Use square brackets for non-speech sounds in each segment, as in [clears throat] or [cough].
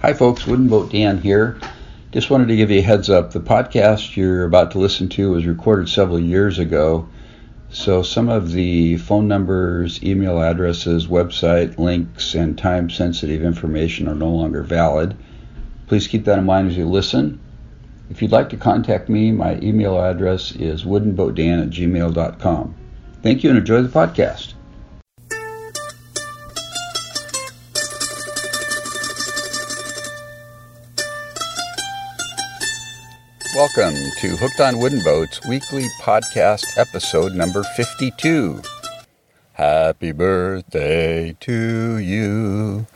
Hi, folks. Wooden Boat Dan here. Just wanted to give you a heads up. The podcast you're about to listen to was recorded several years ago, so some of the phone numbers, email addresses, website links, and time sensitive information are no longer valid. Please keep that in mind as you listen. If you'd like to contact me, my email address is woodenboatdan at gmail.com. Thank you and enjoy the podcast. Welcome to Hooked on Wooden Boats weekly podcast episode number 52. Happy birthday to you.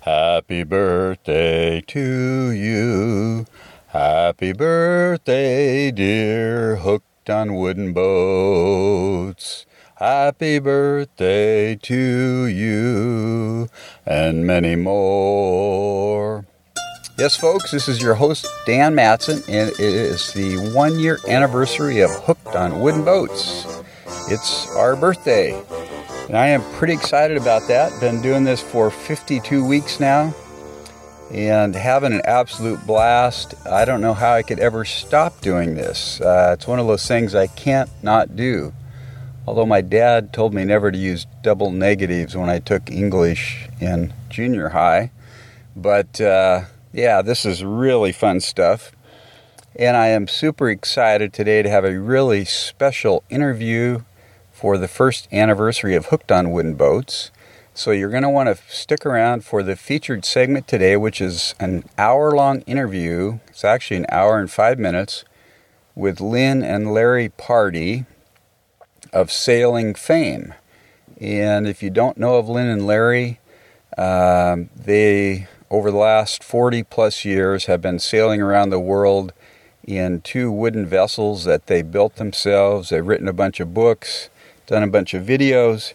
Happy birthday to you. Happy birthday, dear Hooked on Wooden Boats. Happy birthday to you and many more. Yes, folks, this is your host, Dan Matson, and it is the one year anniversary of Hooked on Wooden Boats. It's our birthday, and I am pretty excited about that. Been doing this for 52 weeks now and having an absolute blast. I don't know how I could ever stop doing this. Uh, it's one of those things I can't not do. Although my dad told me never to use double negatives when I took English in junior high. But uh, yeah, this is really fun stuff. And I am super excited today to have a really special interview for the first anniversary of Hooked on Wooden Boats. So you're going to want to stick around for the featured segment today, which is an hour long interview. It's actually an hour and five minutes with Lin and Larry Pardey of sailing fame. And if you don't know of Lin and Larry, um, they over the last 40 plus years have been sailing around the world in two wooden vessels that they built themselves. They've written a bunch of books, done a bunch of videos,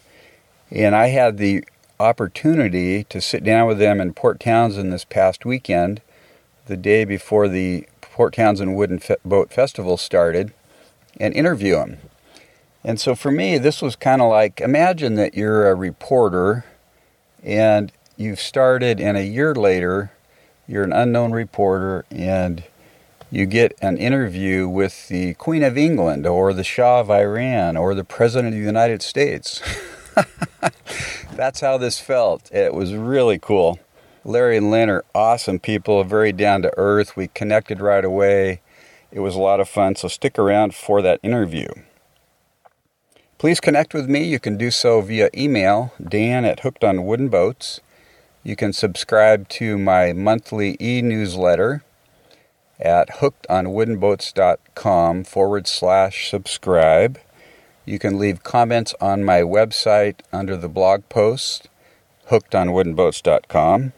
and I had the opportunity to sit down with them in Port Townsend this past weekend, the day before the Port Townsend Wooden Fe- Boat Festival started, and interview them. And so for me, this was kind of like imagine that you're a reporter and you've started, and a year later, you're an unknown reporter, and you get an interview with the Queen of England, or the Shah of Iran, or the President of the United States. [laughs] That's how this felt. It was really cool. Larry and Lin are awesome people, very down to earth. We connected right away. It was a lot of fun, so stick around for that interview. Please connect with me. You can do so via email, dan at Hooked on Wooden Boats. You can subscribe to my monthly e newsletter at hookedonwoodenboats.com forward slash subscribe. You can leave comments on my website under the blog post, hookedonwoodenboats.com.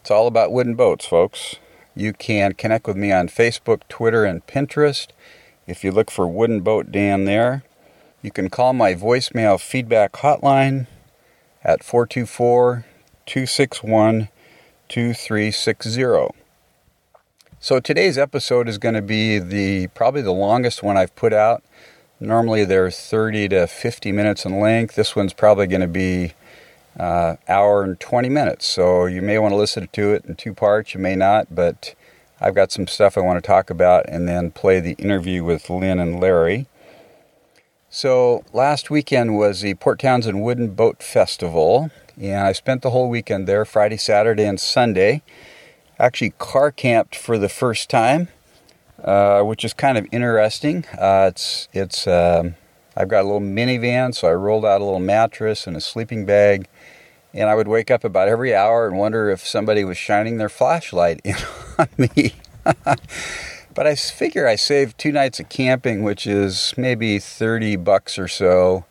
It's all about wooden boats, folks. You can connect with me on Facebook, Twitter, and Pinterest. If you look for Wooden Boat Dan there, you can call my voicemail feedback hotline at 424 261 2360. So today's episode is going to be the probably the longest one I've put out. Normally they're 30 to 50 minutes in length. This one's probably going to be uh, hour and 20 minutes. So you may want to listen to it in two parts. You may not, but I've got some stuff I want to talk about and then play the interview with Lin and Larry. So last weekend was the Port Townsend Wooden Boat Festival, and I spent the whole weekend there, Friday, Saturday, and Sunday. Actually, car camped for the first time, uh, which is kind of interesting. Uh, it's it's um, I've got a little minivan, so I rolled out a little mattress and a sleeping bag, and I would wake up about every hour and wonder if somebody was shining their flashlight [laughs] in on me. [laughs] but I figure I saved two nights of camping, which is maybe 30 bucks or so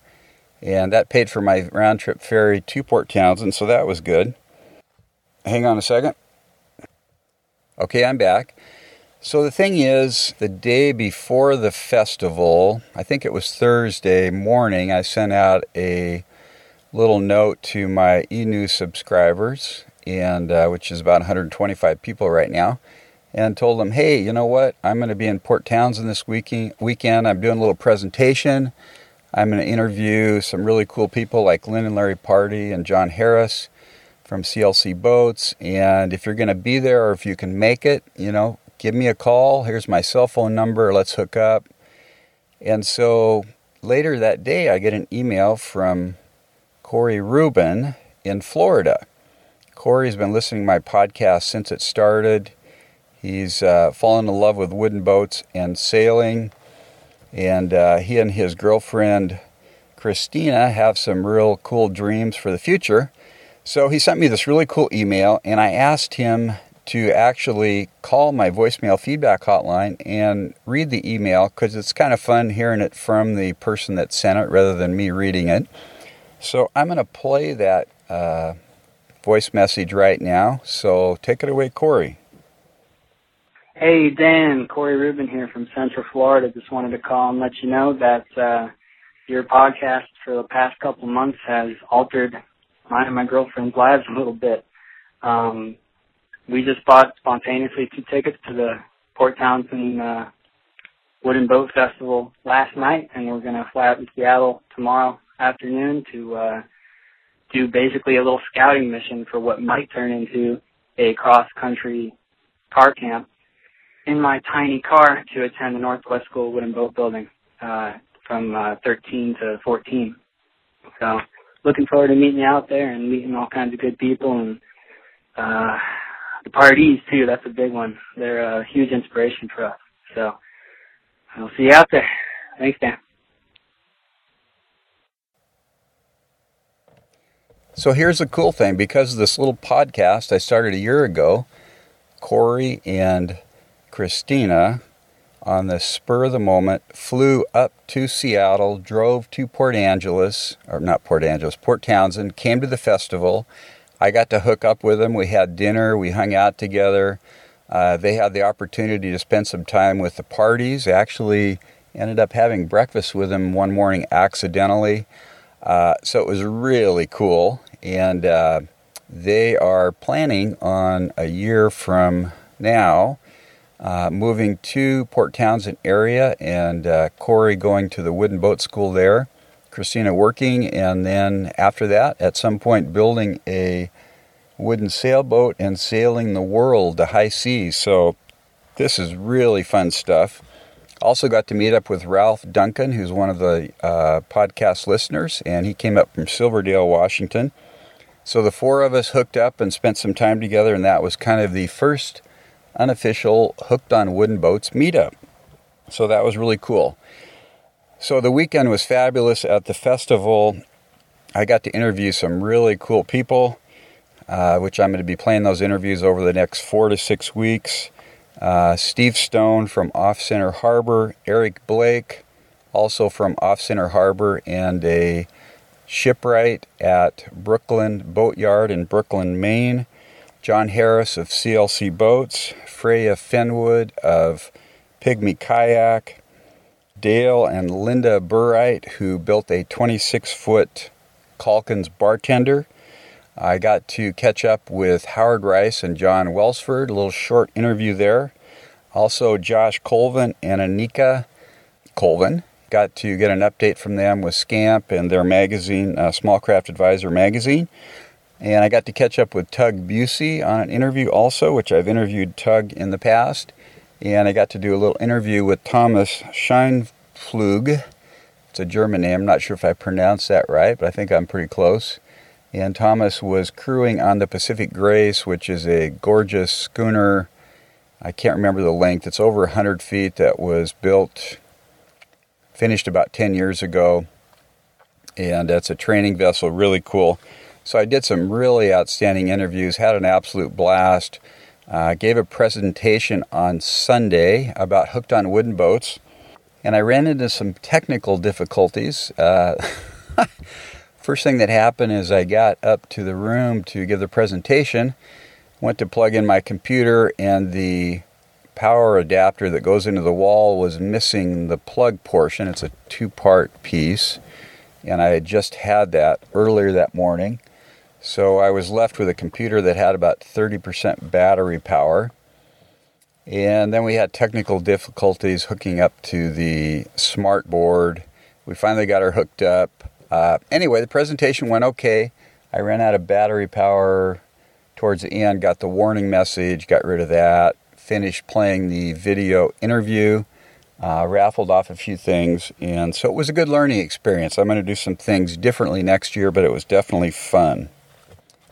and that paid for my round trip ferry to Port Townsend, so that was good. Hang on a second. Okay, I'm back. So the thing is, the day before the festival, I think it was Thursday morning, I sent out a little note to my e-news subscribers, and uh, which is about 125 people right now, and told them, "Hey, you know what? I'm going to be in Port Townsend this weekend. Weekend, I'm doing a little presentation." I'm going to interview some really cool people like Lin and Larry Pardey and John Harris. from CLC Boats. And if you're going to be there or if you can make it, you know, give me a call. Here's my cell phone number. Let's hook up. And so later that day, I get an email from Corey Rubin in Florida. Corey's been listening to my podcast since it started. He's uh, fallen in love with wooden boats and sailing. And uh, he and his girlfriend, Christina, have some real cool dreams for the future. So he sent me this really cool email, and I asked him to actually call my voicemail feedback hotline and read the email because it's kind of fun hearing it from the person that sent it rather than me reading it. So I'm going to play that uh, voice message right now. So take it away, Corey. Hey, Dan. Corey Rubin here from Central Florida. Just wanted to call and let you know that uh, your podcast for the past couple months has altered mine and my girlfriend's lives a little bit. Um, we just bought spontaneously two tickets to the Port Townsend uh, Wooden Boat Festival last night, and we're going to fly out to Seattle tomorrow afternoon to uh, do basically a little scouting mission for what might turn into a cross-country car camp in my tiny car to attend the Northwest School Wooden Boat Building uh, from uh, 13 to 14. So looking forward to meeting you out there and meeting all kinds of good people and uh, the Pardeys too. That's a big one. They're a huge inspiration for us. So I'll see you out there. Thanks, Dan. So here's the cool thing because of this little podcast I started a year ago, Corey and Christina, on the spur of the moment, flew up to Seattle, drove to Port Angeles, or not Port Angeles, Port Townsend, came to the festival. I got to hook up with them. We had dinner, we hung out together. Uh, they had the opportunity to spend some time with the Pardeys. Actually, ended up having breakfast with them one morning accidentally. Uh, so it was really cool. And uh, they are planning on a year from now uh, moving to Port Townsend area and uh, Corey going to the wooden boat school there. Christina working, and then after that, at some point, building a wooden sailboat and sailing the world to high seas. So, this is really fun stuff. Also, got to meet up with Ralph Duncan, who's one of the uh, podcast listeners, and he came up from Silverdale, Washington. So, the four of us hooked up and spent some time together, and that was kind of the first unofficial Hooked on Wooden Boats meetup. So, that was really cool. So the weekend was fabulous at the festival. I got to interview some really cool people, uh, which I'm going to be playing those interviews over the next four to six weeks. Uh, Steve Stone from Off Center Harbor, Eric Blake, also from Off Center Harbor, and a shipwright at Brooklin Boat Yard in Brooklin, Maine. John Harris of CLC Boats, Freya Fenwood of Pygmy Kayak, Dale and Linda Burright, who built a 26 foot Calkins bartender. I got to catch up with Howard Rice and John Welsford, a little short interview there. Also, Josh Colvin and Anika Colvin. Got to get an update from them with Scamp and their magazine, uh, Small Craft Advisor magazine. And I got to catch up with Tug Busey on an interview also, which I've interviewed Tug in the past and I got to do a little interview with Thomas Scheinflug. It's a German name. I'm not sure if I pronounced that right, but I think I'm pretty close. And Thomas was crewing on the Pacific Grace, which is a gorgeous schooner. I can't remember the length. It's over 100 feet that was built, finished about 10 years ago. And that's a training vessel, really cool. So I did some really outstanding interviews, had an absolute blast. Uh, gave a presentation on Sunday about hooked on wooden boats, and I ran into some technical difficulties. Uh, [laughs] first thing that happened is I got up to the room to give the presentation, went to plug in my computer, and the power adapter that goes into the wall was missing the plug portion. It's a two part piece, and I had just had that earlier that morning. So I was left with a computer that had about 30% battery power. And then we had technical difficulties hooking up to the smart board. We finally got her hooked up. Uh, anyway, the presentation went okay. I ran out of battery power towards the end, got the warning message, got rid of that, finished playing the video interview, uh, raffled off a few things, and so it was a good learning experience. I'm going to do some things differently next year, but it was definitely fun.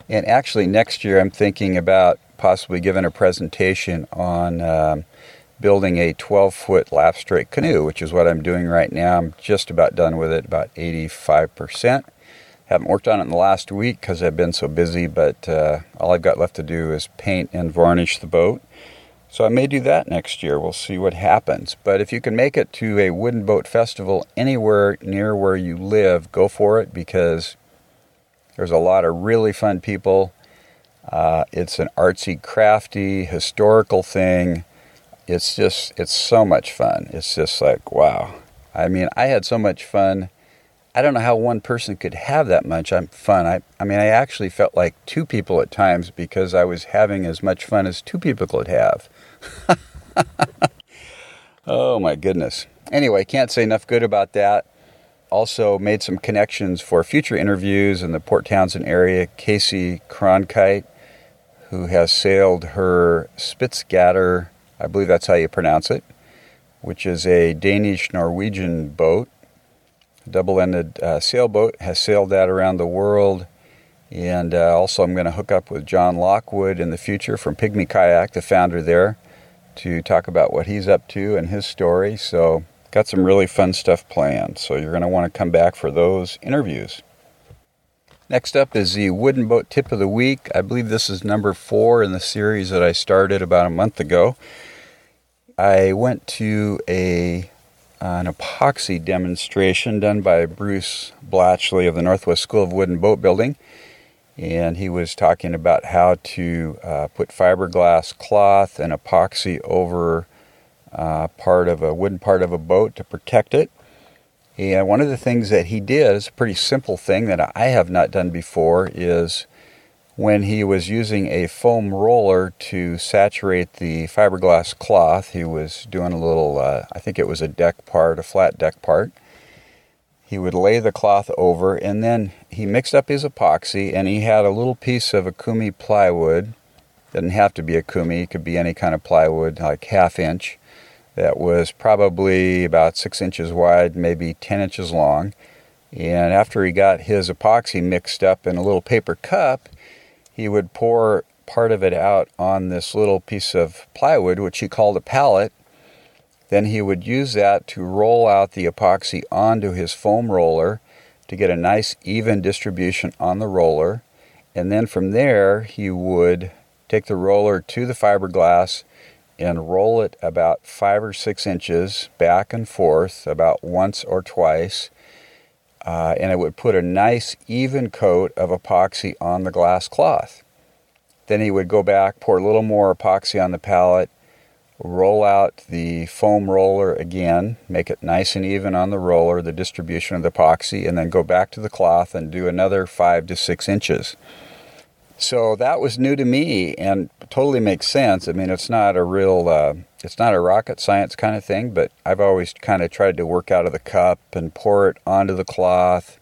And actually, next year I'm thinking about possibly giving a presentation on um, building a 12 foot lap strake canoe, which is what I'm doing right now. I'm just about done with it, about 85%. Haven't worked on it in the last week because I've been so busy, but uh, all I've got left to do is paint and varnish the boat. So I may do that next year. We'll see what happens. But if you can make it to a wooden boat festival anywhere near where you live, go for it because there's a lot of really fun people. Uh, it's an artsy, crafty, historical thing. It's just, it's so much fun. It's just like, wow. I mean, I had so much fun I don't know how one person could have that much fun. I, I mean, I actually felt like two people at times because I was having as much fun as two people could have. [laughs] oh my goodness. Anyway, can't say enough good about that. Also made some connections for future interviews in the Port Townsend area. Casey Cronkite, who has sailed her Spitzgatter, I believe that's how you pronounce it, which is a Danish Norwegian boat double ended uh, sailboat, has sailed that around the world. And uh, also, I'm going to hook up with John Lockwood in the future from Pygmy Kayak, the founder there, to talk about what he's up to and his story. So, got some really fun stuff planned. So, you're going to want to come back for those interviews. Next up is the wooden boat tip of the week. I believe this is number four in the series that I started about a month ago. I went to a an epoxy demonstration done by Bruce Blatchley of the Northwest School of Wooden Boat Building. And he was talking about how to uh, put fiberglass cloth and epoxy over uh, part of a wooden part of a boat to protect it. And one of the things that he did is a pretty simple thing that I have not done before is when he was using a foam roller to saturate the fiberglass cloth, he was doing a little, uh, I think it was a deck part, a flat deck part. He would lay the cloth over and then he mixed up his epoxy and he had a little piece of Okoume plywood. Doesn't have to be Okoume, it could be any kind of plywood, like half inch, that was probably about six inches wide, maybe 10 inches long. And after he got his epoxy mixed up in a little paper cup, he would pour part of it out on this little piece of plywood, which he called a pallet. Then he would use that to roll out the epoxy onto his foam roller to get a nice even distribution on the roller. And then from there, he would take the roller to the fiberglass and roll it about five or six inches back and forth about once or twice uh, and it would put a nice even coat of epoxy on the glass cloth. Then he would go back, pour a little more epoxy on the pallet, roll out the foam roller again, make it nice and even on the roller, the distribution of the epoxy, and then go back to the cloth and do another five to six inches. So that was new to me and totally makes sense. I mean, it's not a real, uh, it's not a rocket science kind of thing, but I've always kind of tried to work out of the cup and pour it onto the cloth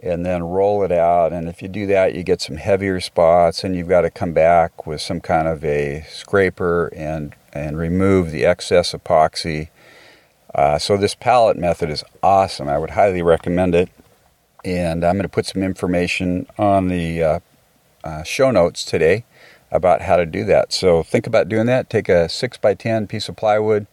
and then roll it out. And if you do that, you get some heavier spots and you've got to come back with some kind of a scraper and, and remove the excess epoxy. Uh, so this pallet method is awesome. I would highly recommend it. And I'm going to put some information on the uh, uh, show notes today about how to do that. So think about doing that. Take a 6 by 10 piece of plywood,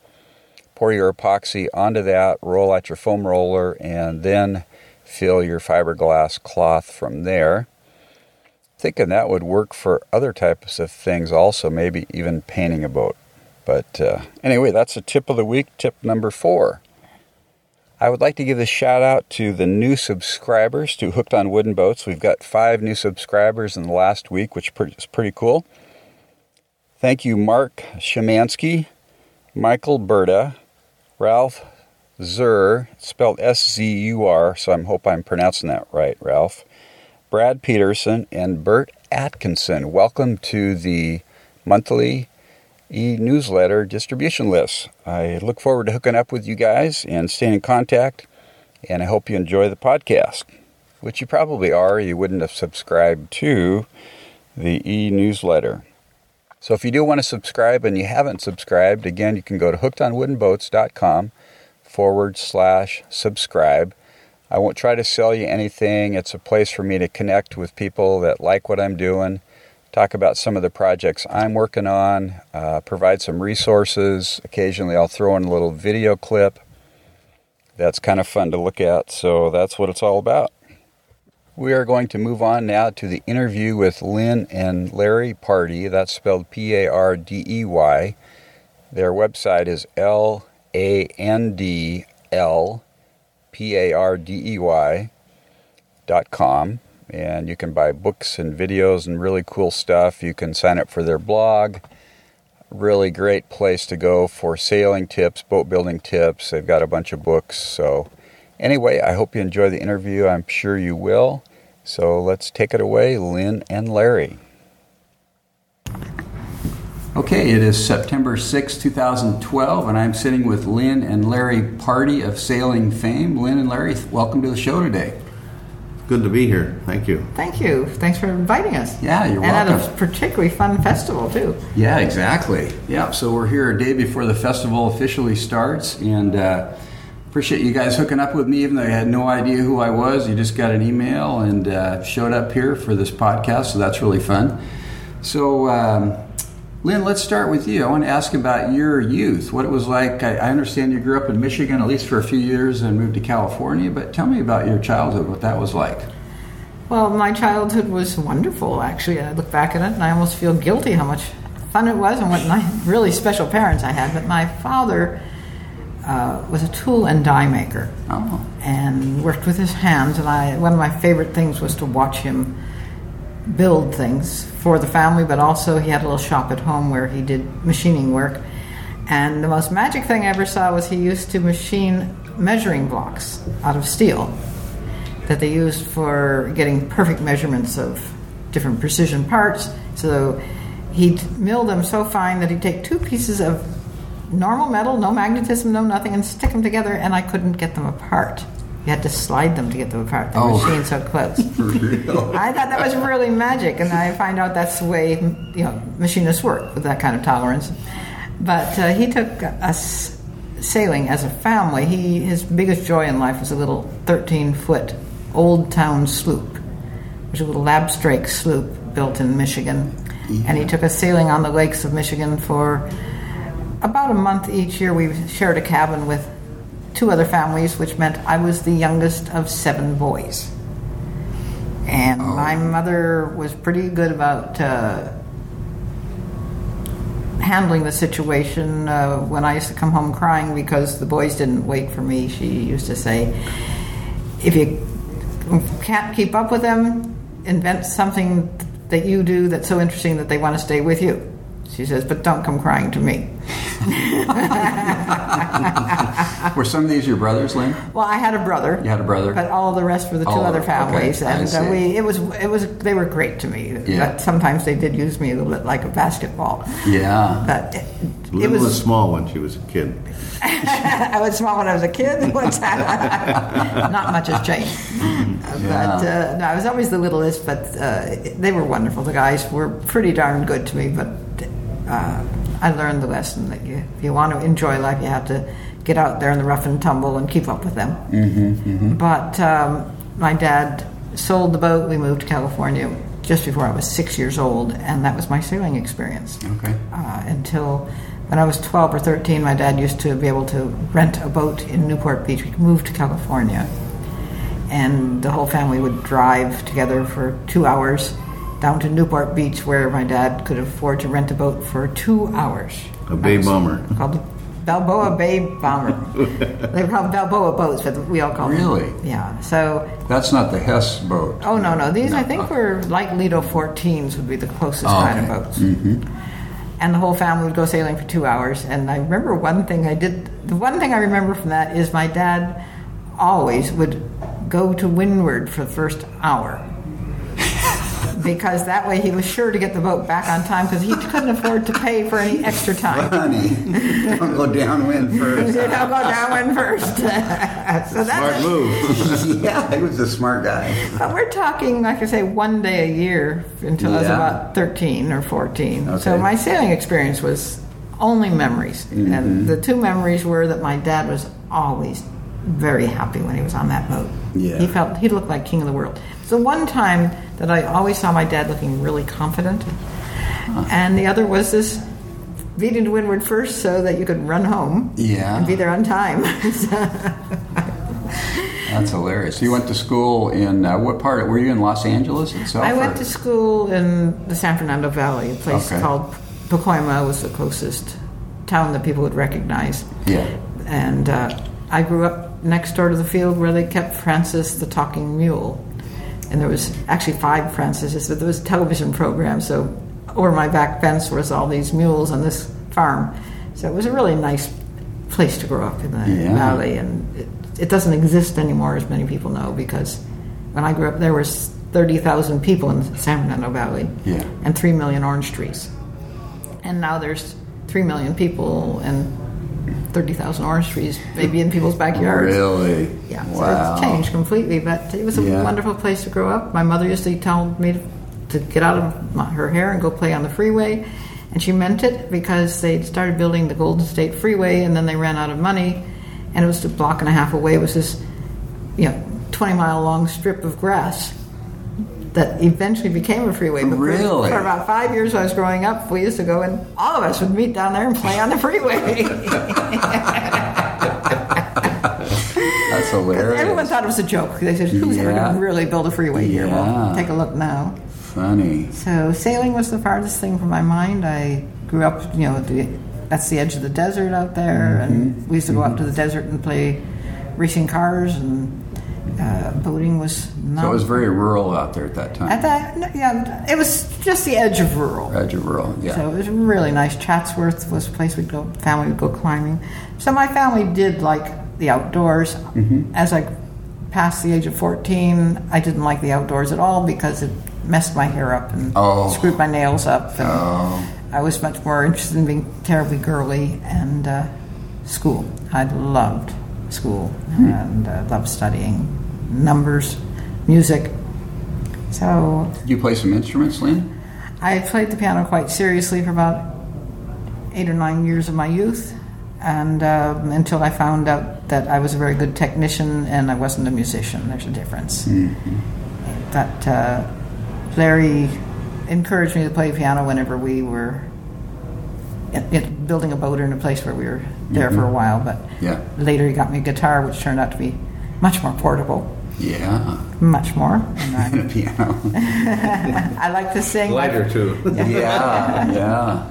pour your epoxy onto that, roll out your foam roller, and then fill your fiberglass cloth from there. Thinking that would work for other types of things also, maybe even painting a boat. But uh, anyway, that's a tip of the week, tip number four. I would like to give a shout out to the new subscribers to Hooked on Wooden Boats. We've got five new subscribers in the last week, which is pretty cool. Thank you, Mark Shemansky, Michael Berta, Ralph Zur, spelled S Z U R, so I hope I'm pronouncing that right, Ralph. Brad Peterson and Bert Atkinson. Welcome to the monthly e newsletter distribution list. I look forward to hooking up with you guys and staying in contact, and I hope you enjoy the podcast. which you probably are, you wouldn't have subscribed to the e newsletter. So if you do want to subscribe and you haven't subscribed, again, you can go to hookedonwoodenboats.com forward slash subscribe. I won't try to sell you anything. It's a place for me to connect with people that like what I'm doing, talk about some of the projects I'm working on, uh, provide some resources. Occasionally, I'll throw in a little video clip. That's kind of fun to look at. So that's what it's all about. We are going to move on now to the interview with Lin and Larry Pardey. That's spelled P A R D E Y. Their website is L A N D L P A R D E Y dot com. And you can buy books and videos and really cool stuff. You can sign up for their blog. Really great place to go for sailing tips, boat building tips. They've got a bunch of books. So, Anyway, I hope you enjoy the interview. I'm sure you will. So let's take it away, Lin and Larry. Okay, it is September 6, 2012, and I'm sitting with Lin and Larry Pardey of Sailing Fame. Lin and Larry, welcome to the show today. Good to be here. Thank you. Thank you. Thanks for inviting us. Yeah, you're and welcome. at a particularly fun festival, too. Yeah, exactly. Yeah, so we're here a day before the festival officially starts, and uh, appreciate you guys hooking up with me, even though you had no idea who I was. You just got an email and uh, showed up here for this podcast, so that's really fun. So, um, Lin, let's start with you. I want to ask about your youth, what it was like. I, I understand you grew up in Michigan, at least for a few years, and moved to California, but tell me about your childhood, what that was like. Well, my childhood was wonderful, actually. I look back at it and I almost feel guilty how much fun it was and what ni- really special parents I had. But my father uh, was a tool and die maker Oh, and worked with his hands. And I, one of my favorite things was to watch him build things for the family, but also he had a little shop at home where he did machining work. And the most magic thing I ever saw was he used to machine measuring blocks out of steel that they used for getting perfect measurements of different precision parts. So he'd mill them so fine that he'd take two pieces of normal metal, no magnetism, no nothing, and stick them together, and I couldn't get them apart. You had to slide them to get them apart. The Oh. machine so close. [laughs] I thought that was really magic, and I find out that's the way you know machinists work with that kind of tolerance. But uh, he took us sailing as a family. He his biggest joy in life was a little 13 foot old town sloop, which was a little Lapstrake sloop built in Michigan, and he took us sailing on the lakes of Michigan for about a month each year. We shared a cabin with two other families, which meant I was the youngest of seven boys. And my mother was pretty good about uh, handling the situation. Uh, when I used to come home crying because the boys didn't wait for me, she used to say, if you can't keep up with them, invent something that you do that's so interesting that they want to stay with you. She says, but don't come crying to me. [laughs] were some of these your brothers, Lin? Well, I had a brother. You had a brother? but all the rest were the two All other families, I and see. uh, we it was it was they were great to me. Yeah. But sometimes they did use me a little bit like a basketball. Yeah. But it, it was, was small when she was a kid. [laughs] I was small when I was a kid. [laughs] What's that? Not much has changed. But uh, no, I was always the littlest. But uh, they were wonderful. The guys were pretty darn good to me. But uh, I learned the lesson that you, if you want to enjoy life, you have to get out there in the rough and tumble and keep up with them. Mm-hmm, But um, my dad sold the boat. We moved to California just before I was six years old, and that was my sailing experience Okay. uh, until when I was 12 or 13, my dad used to be able to rent a boat in Newport Beach. We moved to California, and the whole family would drive together for two hours down to Newport Beach, where my dad could afford to rent a boat for two hours. A bay bomber. Called the Balboa Bay Bomber. [laughs] they were called Balboa boats, but we all called Really? them. Really? Yeah. So, That's not the Hess boat. oh no, no, these I think were like Lido 14s would be the closest Oh, kind of boats mm-hmm. and the whole family would go sailing for two hours. And I remember one thing I did. The one thing I remember from that is my dad always would go to windward for the first hour. Because that way he was sure to get the boat back on time because he'd couldn't afford to pay for any extra time. Honey, don't go downwind first. [laughs] Know, go downwind first. so Smart move. [laughs] yeah, he was a smart guy. but we're talking, like I say, one day a year until I was about 13 or 14. So my sailing experience was only memories. Mm-hmm. And the two memories were that my dad was always very happy when he was on that boat. Yeah. He felt he looked like king of the world. So one time that I always saw my dad looking really confident, and the other was this beating to windward first so that you could run home Yeah. and be there on time. [laughs] That's hilarious. You went to school in uh, what part? Were you in Los Angeles itself? I went or- to school in the San Fernando Valley, a place Okay. called Pacoima was the closest town that people would recognize. Yeah. And uh, I grew up next door to the field where they kept Francis the Talking Mule. And there was actually five Francises, but there was a television program. So over my back fence was all these mules on this farm. So it was a really nice place to grow up in the Yeah. valley. And it, it doesn't exist anymore, as many people know, because when I grew up, there was 30,000 people in the San Fernando Valley Yeah. and 3 million orange trees. And now there's 3 million people and 30,000 orange trees, maybe in people's backyards. Really? Yeah, so Wow. it's changed completely, but it was a Yeah. wonderful place to grow up. My mother used to tell me to, to get out of my, her hair and go play on the freeway, and she meant it because they started building the Golden State Freeway, and then they ran out of money, and it was a block and a half away It was this, you know, 20 mile long strip of grass that eventually became a freeway. But Really? For about five years, I was growing up, we used to go and all of us would meet down there and play on the freeway. [laughs] [laughs] That's hilarious. Everyone thought it was a joke. They said, "Who's ever going to really build a freeway here?" Yeah. Well, take a look now. Funny. So sailing was the farthest thing from my mind. I grew up, you know, the, that's the edge of the desert out there, Mm-hmm. and we used to go out to the desert and play racing cars, and uh, boating was not. So it was very rural out there at that time. at that, yeah, it was just the edge of rural. Edge of rural. Yeah. So it was really nice. Chatsworth was a place we'd go, family would go climbing. So my family did like the outdoors. Mm-hmm. As I passed the age of 14, I didn't like the outdoors at all because it messed my hair up and Oh. screwed my nails up. And Oh. I was much more interested in being terribly girly and uh, school. I loved school and uh, loved studying numbers, music. So you play some instruments, Lin? I played the piano quite seriously for about eight or nine years of my youth, and um, until I found out that I was a very good technician and I wasn't a musician. There's a difference. That uh, Larry encouraged me to play piano whenever we were in, in building a boat or in a place where we were there for a while. But Yeah. later he got me a guitar, which turned out to be much more portable, Yeah. much more. And I, And a piano. [laughs] I like to sing. Lighter too. [laughs] yeah. Yeah.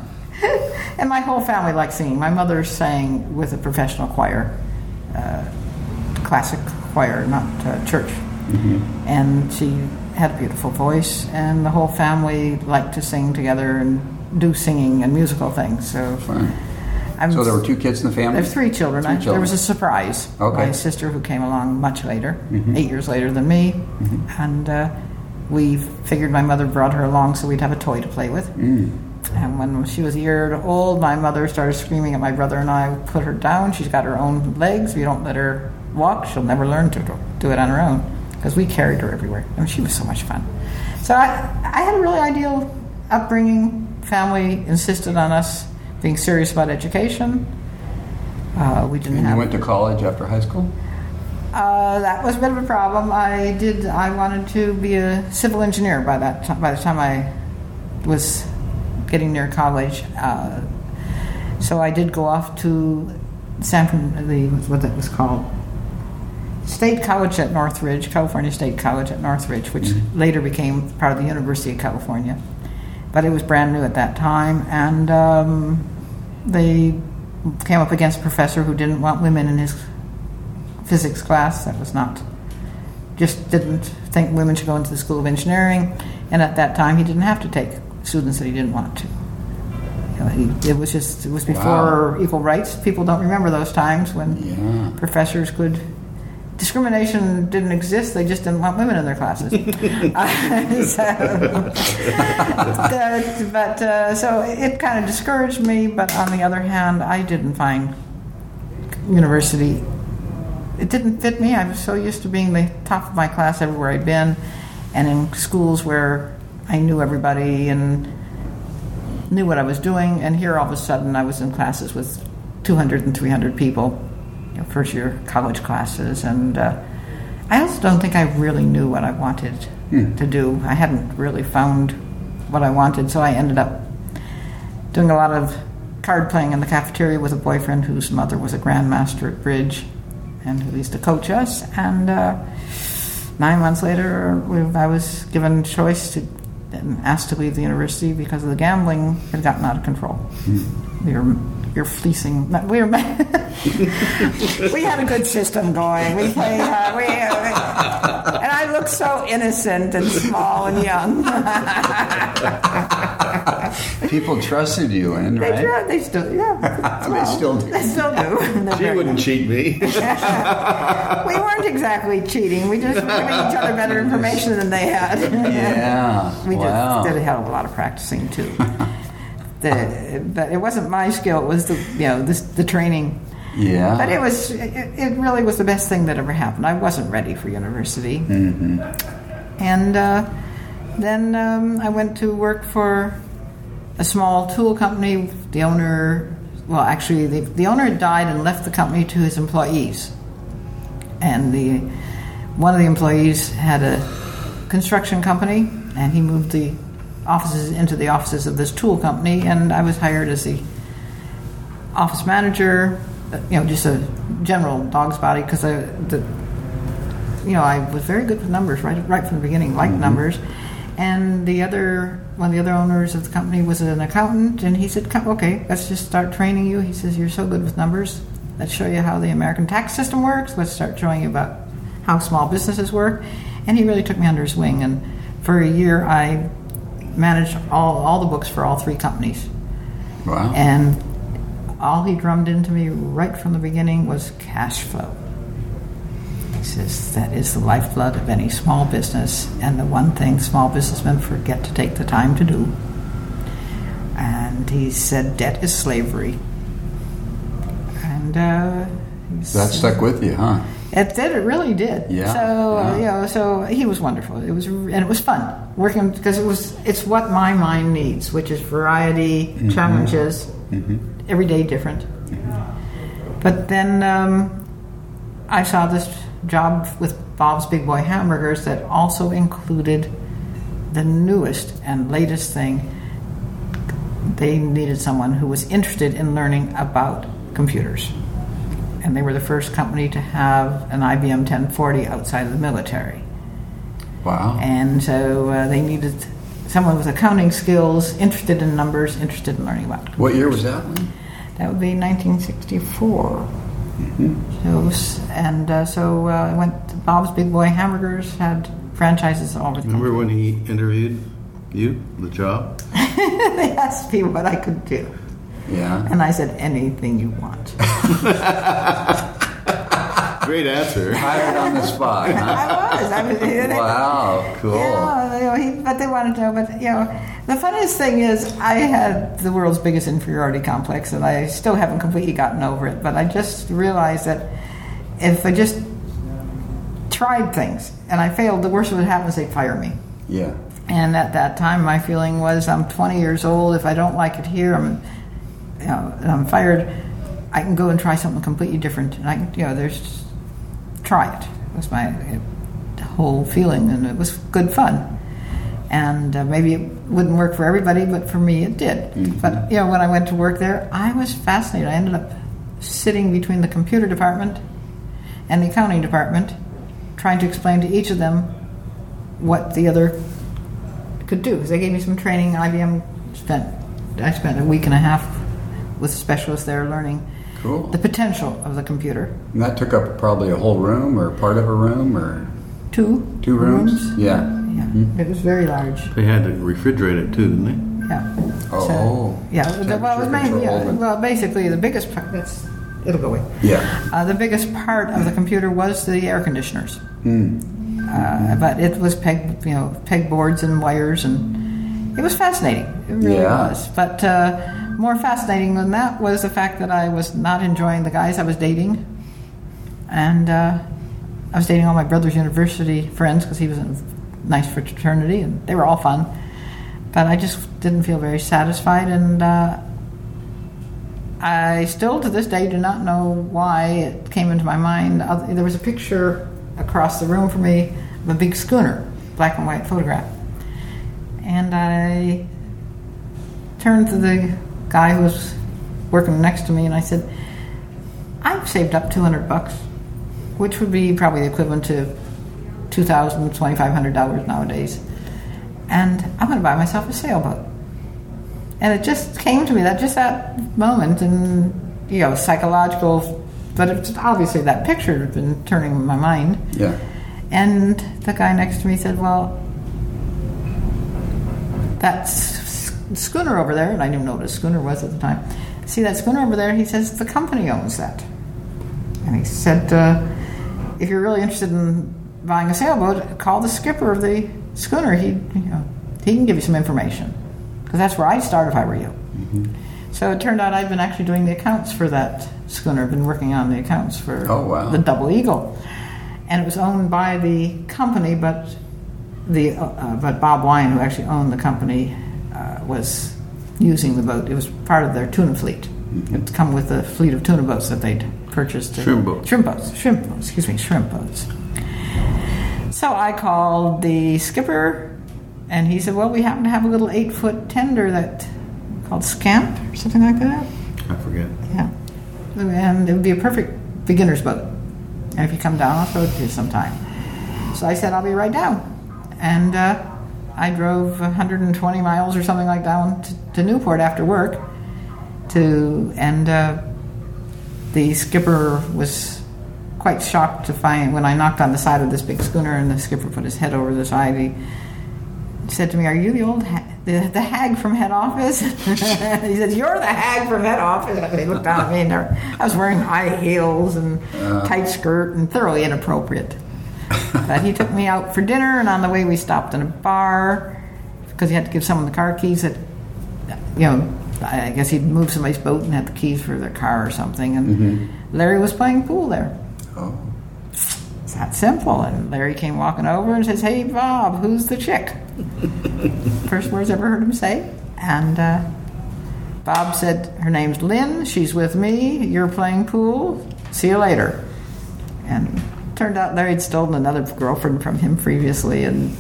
And my whole family likes singing. My mother sang with a professional choir, uh, classic choir, not uh, church. And she had a beautiful voice, and the whole family liked to sing together and do singing and musical things. So, Fun. I'm, So there were two kids in the family? there's three children. Three I, there was a surprise. Okay. Mm-hmm. My sister, who came along much later, eight years later than me, and uh, we figured my mother brought her along so we'd have a toy to play with. Mm. And when she was a year old, my mother started screaming at my brother and I. Put her down. She's got her own legs. You don't let her walk, she'll never learn to do- it on her own. Because we carried her everywhere, and she was so much fun. So I, I had a really ideal upbringing. Family insisted on us being serious about education. Uh, we didn't And you went to college after high school? Uh, that was a bit of a problem. I did. I wanted to be a civil engineer by that time. By the time I was getting near college, uh, so I did go off to San Fran- the what that was called State College at Northridge, California State College at Northridge, which later became part of the University of California. But it was brand new at that time, and um, they came up against a professor who didn't want women in his physics class. That was not, just didn't think women should go into the School of Engineering. And at that time, he didn't have to take students that he didn't want to. You know, he, it was just, it was before equal rights. People don't remember those times when Yeah. professors could discrimination didn't exist. They just didn't want women in their classes. Uh, [laughs] [laughs] so, but but, uh, so it kind of discouraged me. But on the other hand, I didn't find university. It didn't fit me. I was so used to being the top of my class everywhere I'd been, and in schools where I knew everybody and knew what I was doing. And here, all of a sudden, I was in classes with 200 and 300 people, you know, first year college classes, and uh, I also don't think I really knew what I wanted to do. I hadn't really found what I wanted, so I ended up doing a lot of card playing in the cafeteria with a boyfriend whose mother was a grandmaster at bridge and who used to coach us. And uh, nine months later, we, I was given choice to and asked to leave the university because of the gambling had gotten out of control. We were you're fleecing. We were [laughs] we had a good system going. We played. Uh, we, uh, and I looked so innocent and small and young. [laughs] [laughs] People trusted you in, They, right? tried- they still, yeah. They still do. They still do. She wouldn't cheat me. we weren't exactly cheating. We just were giving each other better information than they had. Yeah. we wow. just did a hell of a lot of practicing too. The, but it wasn't my skill. It was the you know this, the training. yeah. But it was it, it really was the best thing that ever happened. I wasn't ready for university, Mm-hmm. and uh, then um, I went to work for a small tool company. The owner, well, actually, the, the owner died and left the company to his employees, and the one of the employees had a construction company, and he moved the offices into the offices of this tool company, and I was hired as the office manager, you know, just a general dog's body because I, the, you know, I was very good with numbers right right from the beginning, liked mm-hmm. numbers. And the other one of the other owners of the company was an accountant, and he said, "Okay, let's just start training you." He says, "You're so good with numbers. Let's show you how the American tax system works. Let's start showing you about how small businesses work." And he really took me under his wing, and for a year I managed all all the books for all three companies. wow. And all he drummed into me right from the beginning was cash flow. He says that is the lifeblood of any small business, and the one thing small businessmen forget to take the time to do. And he said debt is slavery. And uh, that stuck with you, huh? It did. It really did. Yeah, So uh, yeah. you know, so he was wonderful. It was, and it was fun working because it was. It's what my mind needs, which is variety, Mm-hmm. challenges, every day different. But then um, I saw this job with Bob's Big Boy Hamburgers that also included the newest and latest thing. They needed someone who was interested in learning about computers and they were the first company to have an IBM 1040 outside of the military. Wow. And so uh, they needed someone with accounting skills, interested in numbers, interested in learning about. What year was that? That would be 1964. So it was, and uh, so uh, I went. To Bob's Big Boy Hamburgers had franchises all over the country. Remember when he interviewed you, the job? [laughs] they asked me what I could do, Yeah. and I said anything you want. [laughs] Great answer. Hired on the spot, huh? I was. I was. Wow, cool. Yeah, you know, he, but they wanted to know. But you know, the funniest thing is, I had the world's biggest inferiority complex, and I still haven't completely gotten over it. But I just realized that if I just tried things and I failed, the worst that would happen is they'd fire me. Yeah. And at that time, my feeling was, I'm 20 years old. If I don't like it here, I'm, you know, and I'm fired. I can go and try something completely different. And I, can- you know, there's try it. Was my uh, whole feeling, and it was good fun. And uh, maybe it wouldn't work for everybody, but for me, it did. But you know, when I went to work there, I was fascinated. I ended up sitting between the computer department and the accounting department, trying to explain to each of them what the other could do. Because they gave me some training. IBM spent I spent a week and a half with specialists there learning Cool. the potential of the computer. And that took up probably a whole room or part of a room or Two two rooms? Yeah. Yeah, it was very large. They had to refrigerate it too, didn't they? Yeah. Oh. So, yeah. the- well, it was Temperature mainly, yeah, well, basically the biggest part. That's it'll go away. Yeah. Uh, the biggest part of the computer was the air conditioners. Hmm. Uh, but it was peg, you know, peg boards and wires, and it was fascinating. It really Yeah. was. But uh, more fascinating than that was the fact that I was not enjoying the guys I was dating, and uh, I was dating all my brother's university friends because he was in a nice fraternity, and they were all fun. But I just didn't feel very satisfied, and uh, I still to this day do not know why it came into my mind. There was a picture across the room from me of a big schooner, black and white photograph. And I turned to the guy who was working next to me and I said, I've saved up 200 bucks, which would be probably the equivalent to $2,000, $2,500 nowadays. And I'm going to buy myself a sailboat. And it just came to me that just that moment, and you know, psychological, but it's obviously that picture had been turning in my mind. Yeah. And the guy next to me said, "Well, that s- schooner over there," and I didn't know what a schooner was at the time. See that schooner over there? He says the company owns that. And he said, uh, "If you're really interested in buying a sailboat, call the skipper of the schooner. He, you know, he can give you some information." Because that's where I'd start if I were you. So it turned out I'd been actually doing the accounts for that schooner. Been working on the accounts for Oh, wow. the Double Eagle, and it was owned by the company, but the uh, uh, but Bob Wine, who actually owned the company, was using the boat. It was part of their tuna fleet. It's come with a fleet of tuna boats that they'd purchased. Shrimp boats. Shrimp boats. Shrimp boats. Excuse me. Shrimp boats. So I called the skipper, and he said, "Well, we happen to have a little eight-foot tender that called Scamp or something like that." I forget. Yeah. And it would be a perfect beginner's boat. And if you come down, I'll throw it to you sometime. So I said, I'll be right down. And uh, I drove 120 miles or something like down to, to Newport after work. To and uh, the skipper was quite shocked to find when I knocked on the side of this big schooner and the skipper put his head over the side. He said to me, "Are you the old ha- the, the hag from head office?" [laughs] he said, "You're the hag from head office." And he looked down at me, and I was wearing high heels and tight skirt and thoroughly inappropriate. But he took me out for dinner, and on the way we stopped in a bar because he had to give someone the car keys. That you know, I guess he'd moved somebody's boat and had the keys for their car or something. And Larry was playing pool there. Oh. It's that simple. And Larry came walking over and says, Hey, Bob, who's the chick? [laughs] First words I ever heard him say. And uh, Bob said, Her name's Lin. She's with me. You're playing pool. See you later. And turned out Larry had stolen another girlfriend from him previously. And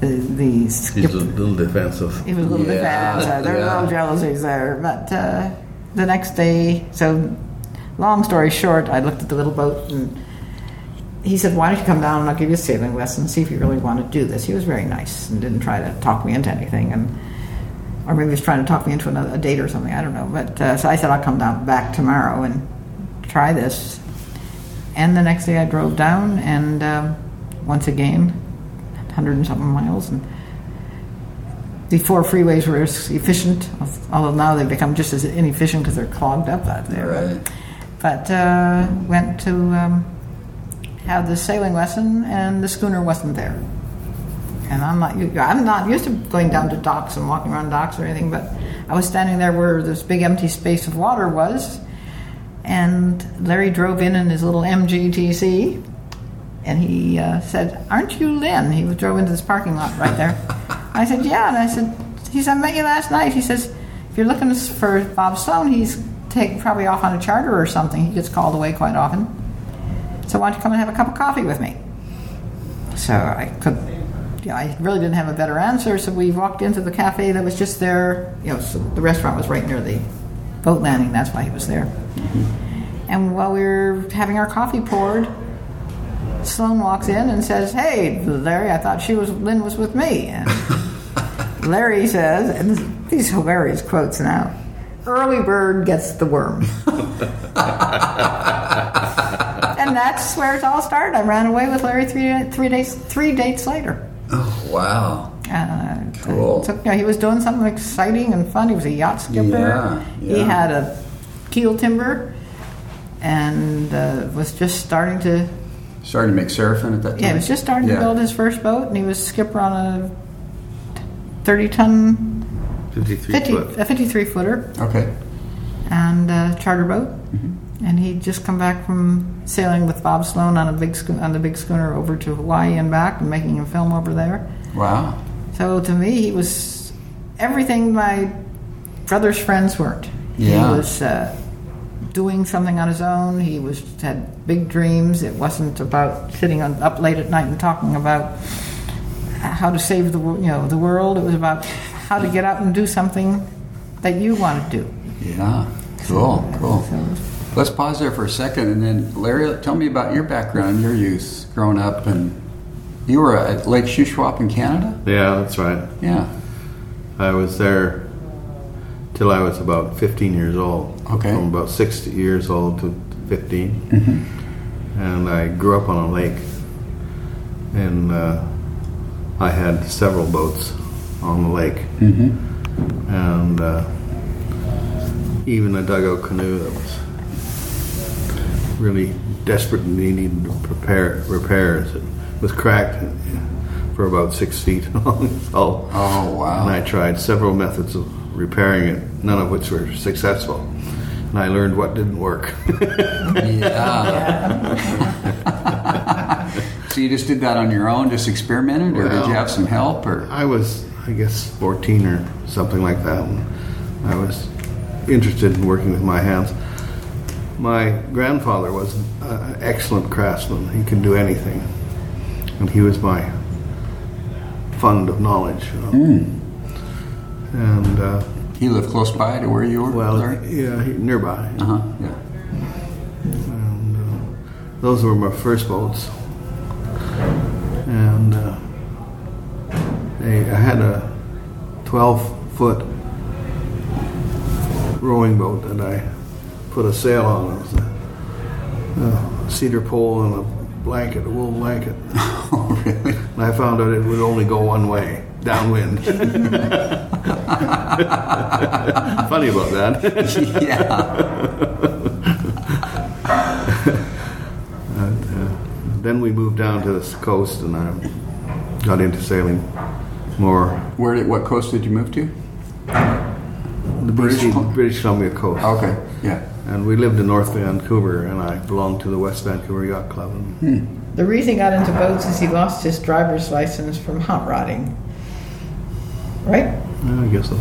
the, the He's a little defensive. he was a little bit Yeah, bad. So there were yeah. little jealousies there. But uh, the next day, so long story short, I looked at the little boat and he said, Why don't you come down and I'll give you a sailing lesson and see if you really want to do this? He was very nice and didn't try to talk me into anything. and Or maybe he was trying to talk me into another, a date or something. I don't know. But uh, so I said, I'll come down back tomorrow and try this. And the next day I drove down and um, once again, 100 and something miles. and before freeways were as efficient, although now they've become just as inefficient because they're clogged up out there. Right. But uh, went to um, have the sailing lesson, and the schooner wasn't there. And I'm not, I'm not used to going down to docks and walking around docks or anything, but I was standing there where this big empty space of water was, and Larry drove in in his little MGTC, and he uh, said, "Aren't you Lin?" He drove into this parking lot right there. I said, "Yeah," and I said, "He said I met you last night." He says, "If you're looking for Bob Sloan, he's take, probably off on a charter or something. He gets called away quite often. So why don't you come and have a cup of coffee with me?" So I could. You know, I really didn't have a better answer, so we walked into the cafe that was just there. You know, so the restaurant was right near the boat landing. That's why he was there. And while we were having our coffee poured, Sloan walks in and says, "Hey, Larry, I thought she was Lin was with me." And [laughs] Larry says, and this- these hilarious quotes now: "Early bird gets the worm." [laughs] and that's where it all started. I ran away with Larry three three days three dates later. Oh, wow. Uh, Cool. took- you know, he was doing something exciting and fun. He was a yacht skipper. Yeah, He had a keel timber and uh, was just starting to. Starting to make Seraffyn at that time? Yeah, he was just starting Yeah. to build his first boat, and he was skipper on a 30 ton, 53 50, foot. a 53 footer, Okay. and a charter boat. And he'd just come back from sailing with Bob Sloan on a big schoo- on the big schooner over to Hawaii and back, and making a film over there. Wow. So to me, he was everything my brother's friends weren't. Yeah. He was uh, doing something on his own. He was had big dreams. It wasn't about sitting on, up late at night and talking about how to save the you know the world. It was about how to get out and do something that you want to do. Yeah. Cool. Cool. So, Let's pause there for a second, and then Larry, tell me about your background, your youth, growing up, and you were at Lake Shuswap in Canada. Yeah, that's right. Yeah. I was there till I was about 15 years old. Okay. From about 6 years old to 15. And I grew up on a lake. And uh, I had several boats on the lake. And uh, even a dugout canoe that was really desperate and needing to prepare repairs. It was cracked for about six feet [laughs] long. So Oh, wow. and I tried several methods of repairing it, none of which were successful. And I learned what didn't work. Yeah. [laughs] so you just did that on your own, just experimented, or did you have some help? Or I was, I guess, 14 or something like that. And I was interested in working with my hands. My grandfather was an uh, excellent craftsman. He could do anything. And he was my fund of knowledge. You know? And, uh, he lived close by to where you were. well, Larry? yeah, he- nearby. Uh huh. Yeah. And uh, those were my first boats. And uh, they, I had a 12 foot rowing boat that I put a sail on. It was a, a cedar pole and a blanket, a wool blanket. [laughs] Oh, really? And I found out it would only go one way, downwind. [laughs] Funny about that. yeah. [laughs] Uh, uh, then we moved down to the coast and I got into sailing more. Where did? What coast did you move to? The British British Columbia coast. Okay. Yeah. And we lived in North Vancouver and I belonged to the West Vancouver Yacht Club. And the reason he got into boats is he lost his driver's license from hot rodding. Right? I guess so.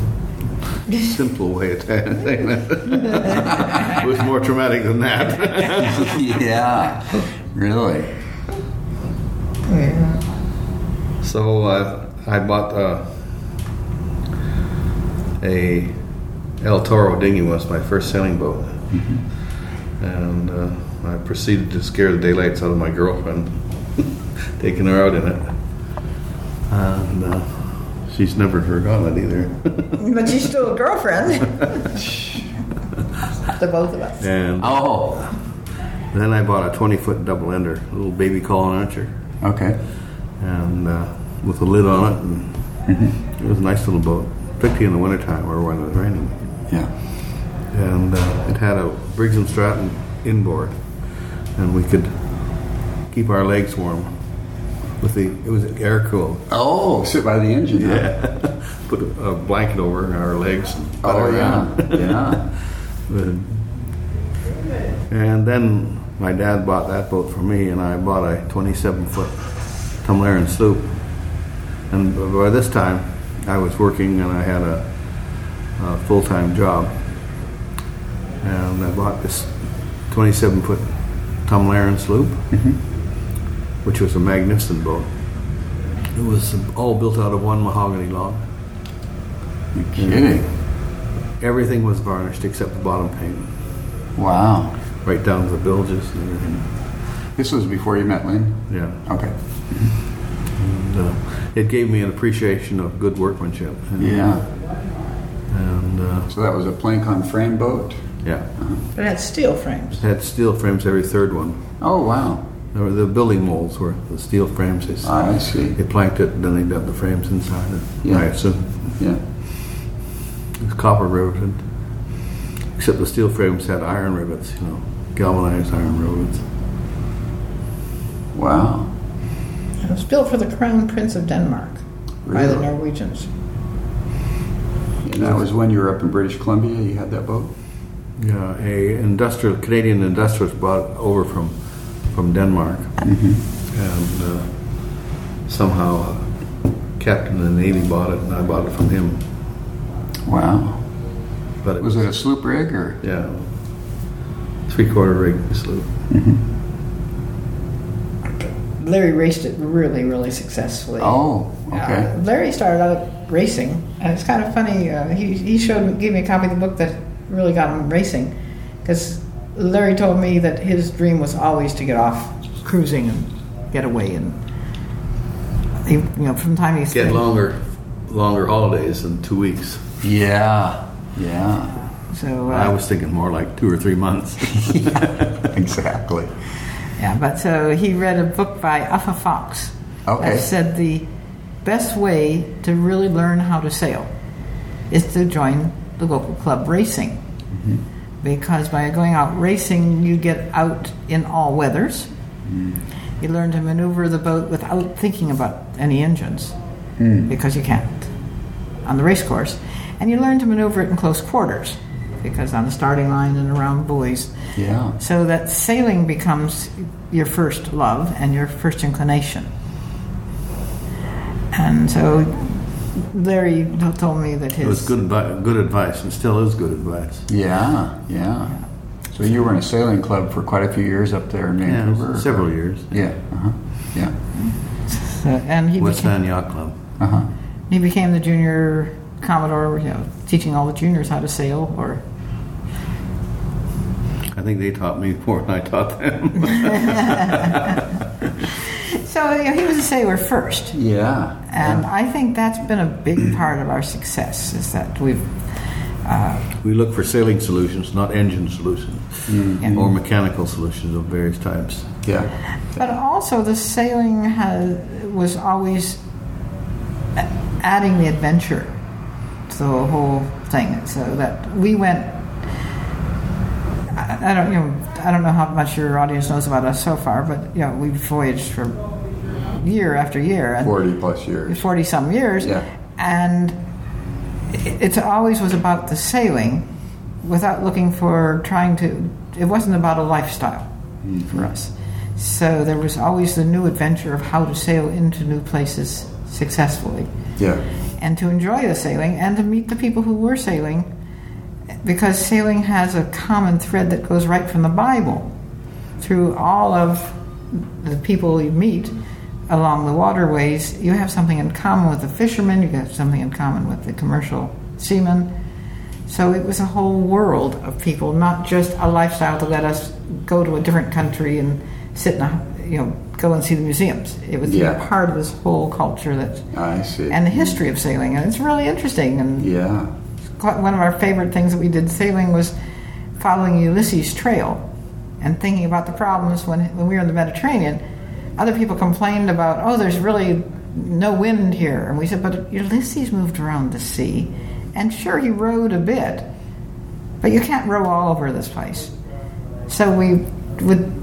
[laughs] simple way of saying that. it [laughs] was more traumatic than that. [laughs] yeah. Really. Yeah. So uh, I bought uh, a El Toro dinghy was my first sailing boat, and uh, I proceeded to scare the daylights out of my girlfriend, [laughs] taking her out in it, and uh, she's never forgotten it either. [laughs] But she's still a girlfriend. [laughs] the both of us. and Oh. then I bought a 20 foot double ender, a little baby Colin Archer, Okay. and uh, with a lid on it, and it was a nice little boat, particularly in the wintertime or when it was raining. Yeah. And uh, it had a Briggs and Stratton inboard, and we could keep our legs warm with the it was air cooled. Oh, sit by the engine. huh? [laughs] Put a, blanket over our legs. And Oh yeah. Yeah. [laughs] and then my dad bought that boat for me, and I bought a 27 foot Tumlaren sloop. And by this time, I was working and I had a, a full time job. And I bought this 27 foot Tumlaren sloop, which was a magnificent boat. It was all built out of one mahogany log. You kidding? Everything was varnished except the bottom paint, Wow. right down to the bilges and everything. This was before you met Lin. Yeah. Okay. And, uh, it gave me an appreciation of good workmanship. And, Yeah. And uh, So that was a plank on frame boat. Yeah, But it had steel frames. it had steel frames every third one. Oh wow. There were the building molds were the steel frames. They, Ah, I see. they planked it, and then they dubbed the frames inside it. Yeah. I assume Yeah. it was copper riveted, except the steel frames had iron rivets. You know, galvanized iron rivets. Wow. It was built for the Crown Prince of Denmark by the Norwegians. And that was when you were up in British Columbia. You had that boat. Yeah, a industrial Canadian industrialist brought it over from from Denmark, and uh, somehow uh, Captain of the Navy bought it, and I bought it from him. Wow. But it Was it a sloop rig or? yeah, three quarter rig sloop. Larry raced it really, really successfully. Oh, okay. Uh, Larry started out racing, and it's kind of funny. Uh, he he showed me, gave me a copy of the book that really got him racing, because Larry told me that his dream was always to get off cruising and get away, and he, you know, from the time he Get longer, longer holidays than two weeks. Yeah. Yeah. So uh, I was thinking more like two or three months. [laughs] exactly. Yeah, but so he read a book by Uffa Fox Okay. that said the best way to really learn how to sail is to join the local club racing. Because by going out racing, you get out in all weathers. Mm-hmm. You learn to maneuver the boat without thinking about any engines, mm. because you can't on the race course. And you learn to maneuver it in close quarters, because on the starting line and around buoys, Yeah. so that sailing becomes your first love and your first inclination. And so Larry told me that his It was good, advi- good advice, and still is good advice. Yeah. Yeah. So you were in a sailing club for quite a few years up there in Yeah, several years. Yeah. Uh-huh. Yeah. uh, and he West became, Van Yacht Club. Uh-huh. he became the junior commodore, you know, teaching all the juniors how to sail. Or I think they taught me more than I taught them. [laughs] [laughs] so you know, he was a sailor first, Yeah. and I think that's been a big part of our success. Is that we've uh, we look for sailing solutions, not engine solutions, mm-hmm. Yeah. or mechanical solutions of various types. Yeah. But also, the sailing has, was always adding the adventure to the whole thing. So that we went. I, I don't, you know, I don't know how much your audience knows about us so far, but you know, we voyaged for year after year, and 40 plus years. 40 some years. Yeah. And it, it always was about the sailing without looking for trying to, it wasn't about a lifestyle mm-hmm. for us. So there was always the new adventure of how to sail into new places successfully Yeah. and to enjoy the sailing and to meet the people who were sailing because sailing has a common thread that goes right from the Bible through all of the people you meet along the waterways. You have something in common with the fishermen, you have something in common with the commercial seamen. So it was a whole world of people, not just a lifestyle to let us go to a different country and sit in a, you know, go and see the museums. It was Yeah. part of this whole culture that I see. and the history of sailing, and it's really interesting. And yeah. quite one of our favorite things that we did sailing was following Ulysses' trail and thinking about the problems when when we were in the Mediterranean. Other people complained about, oh, there's really no wind here, and we said, but Ulysses moved around the sea, and sure he rowed a bit, but you can't row all over this place. So we would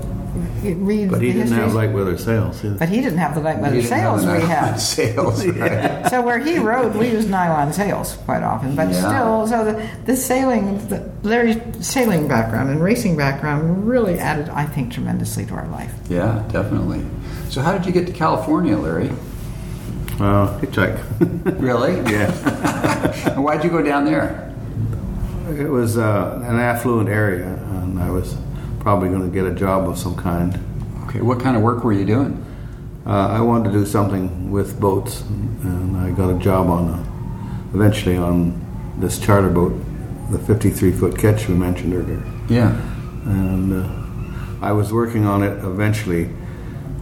read. But he the didn't have light weather sails. either. But he didn't have the light weather You sails have we enough had. Sails, [laughs] right? So where he rode, we used nylon sails quite often. But Yeah. still, so the, the sailing, the, Larry's sailing background and racing background really added, I think, tremendously to our life. Yeah, definitely. So how did you get to California, Larry? Uh, [laughs] hitchhike. Really? yeah. [laughs] And why'd you go down there? It was uh, an affluent area, and I was probably going to get a job of some kind. Okay, what kind of work were you doing? Uh, I wanted to do something with boats, and I got a job on, a, eventually on this charter boat, the 53 foot catch we mentioned earlier. Yeah. And uh, I was working on it eventually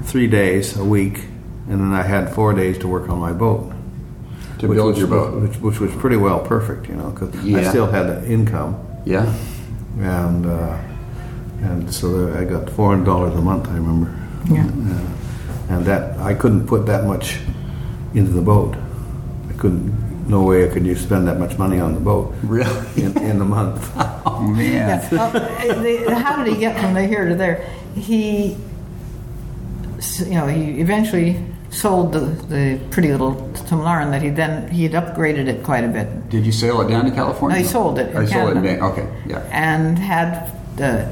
three days a week, and then I had four days to work on my boat. To which build was, your boat. Which, which was pretty well perfect, you know, because I still had an income. Yeah. and uh, and so I got four hundred dollars a month. I remember, Yeah. Uh, and that I couldn't put that much into the boat. I couldn't. No way I could you spend that much money on the boat Really? in, in a month. [laughs] Oh man. Yeah. Well, the, how did he get from here to there? He, you know, he eventually sold the, the pretty little Tumlaren that he then he had upgraded it quite a bit. Did you sail it down to California? No, he sold it in Oh, sold it. In, okay, yeah. and had the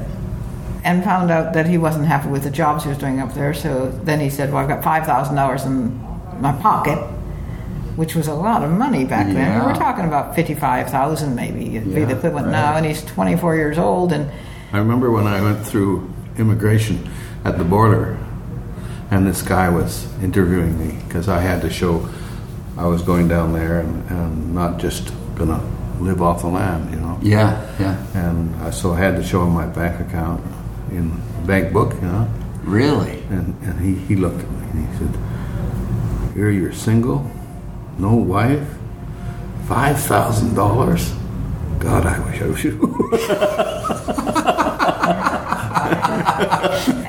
and found out that he wasn't happy with the jobs he was doing up there. So then he said, "Well, I've got five thousand dollars in my pocket." Which was a lot of money back then. Yeah. We're talking about fifty-five thousand, maybe, it'd be Yeah, the equivalent right. now. And he's twenty-four years old, and I remember when I went through immigration at the border, and this guy was interviewing me because I had to show I was going down there and, and not just gonna live off the land, you know. Yeah, yeah. And I, so I had to show him my bank account in bank book, you know. Really? And, and he, he looked at me and he said, Here you're single, no wife, five thousand dollars. God, I wish I was you.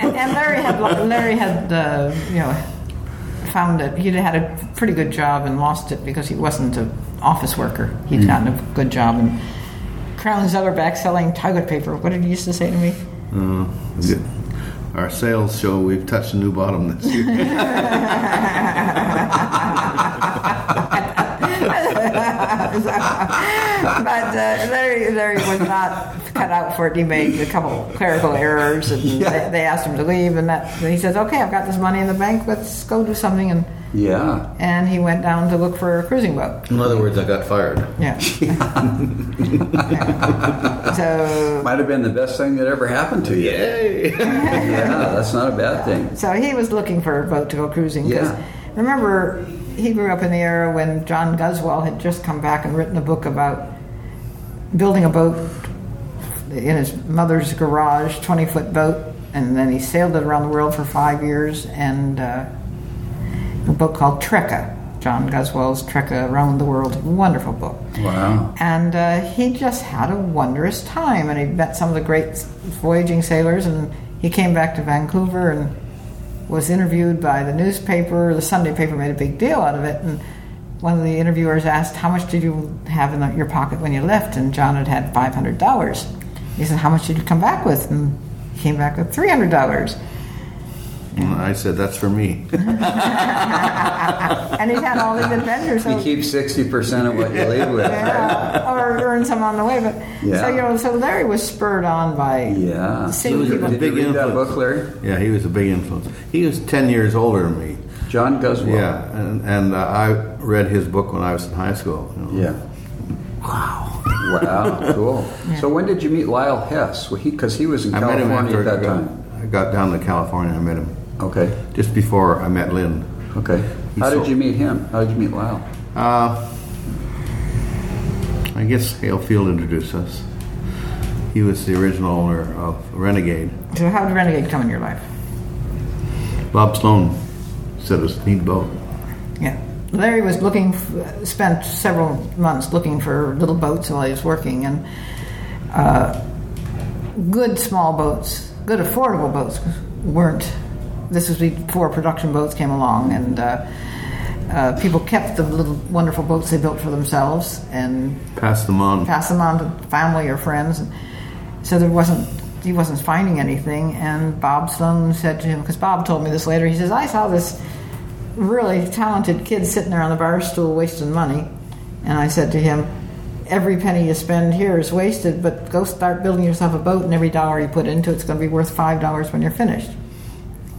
[laughs] and, Larry had Larry had uh, you know found it. he'd had a pretty good job and lost it because he wasn't an office worker. He'd gotten a good job and Crown Zellerbach selling toilet paper. What did he used to say to me? Uh. Our sales show we've touched a new bottom this year. [laughs] but uh, Larry, Larry was not cut out for it. He made a couple clerical errors, and Yeah. they, they asked him to leave. And that and he says, "Okay, I've got this money in the bank. Let's go do something." And Yeah. and he went down to look for a cruising boat. In other words, I got fired. Yeah. [laughs] so Might have been the best thing that ever happened to you. yeah, that's not a bad thing. so he was looking for a boat to go cruising. 'cause Yeah. Remember, he grew up in the era when John Guzzwell had just come back and written a book about building a boat in his mother's garage, 20 foot boat, and then he sailed it around the world for five years. And uh, a book called Trekka, John Guzzwell's Trekka Around the World, wonderful book. Wow. And uh, he just had a wondrous time, and he met some of the great voyaging sailors. And he came back to Vancouver and was interviewed by the newspaper. The Sunday paper made a big deal out of it. And one of the interviewers asked, "How much did you have in the, your pocket when you left?" And John had had five hundred dollars. He said, "How much did you come back with?" And he came back with three hundred dollars. And I said, That's for me. [laughs] And he's had all these adventures. You So keep 60% of what you leave with, right? Or earn some on the way. But Yeah. so you know, so Larry was spurred on by Yeah. seeing He was a people. Did big you read that influence. book, Larry? Yeah, he was a big influence. He was 10 years older than me. John Guzzwell. Yeah, and, and uh, I read his book when I was in high school. you know. Yeah. Wow. Wow. Cool. So when did you meet Lyle Hess? Because he, was in I met him California after at I that got, time. I got down to California. And I met him Okay. just before I met Lin. Okay. How He did you meet him? How did you meet Lyle? Uh, I guess Hale Field introduced us. He was the original owner of Renegade. So how did Renegade come in your life? Bob Sloan said it was a neat boat. Yeah. Larry was looking, f- spent several months looking for little boats while he was working, and uh, good small boats, good affordable boats weren't. This was before production boats came along, and uh, uh, people kept the little wonderful boats they built for themselves and Passed them on. pass them on to family or friends. And So there wasn't he wasn't finding anything. And Bob Sloan said to him, because Bob told me this later. He says, "I saw this really talented kid sitting there on the bar stool wasting money," and I said to him. Every penny you spend here is wasted, but go start building yourself a boat, and every dollar you put into it's going to be worth five dollars when you're finished.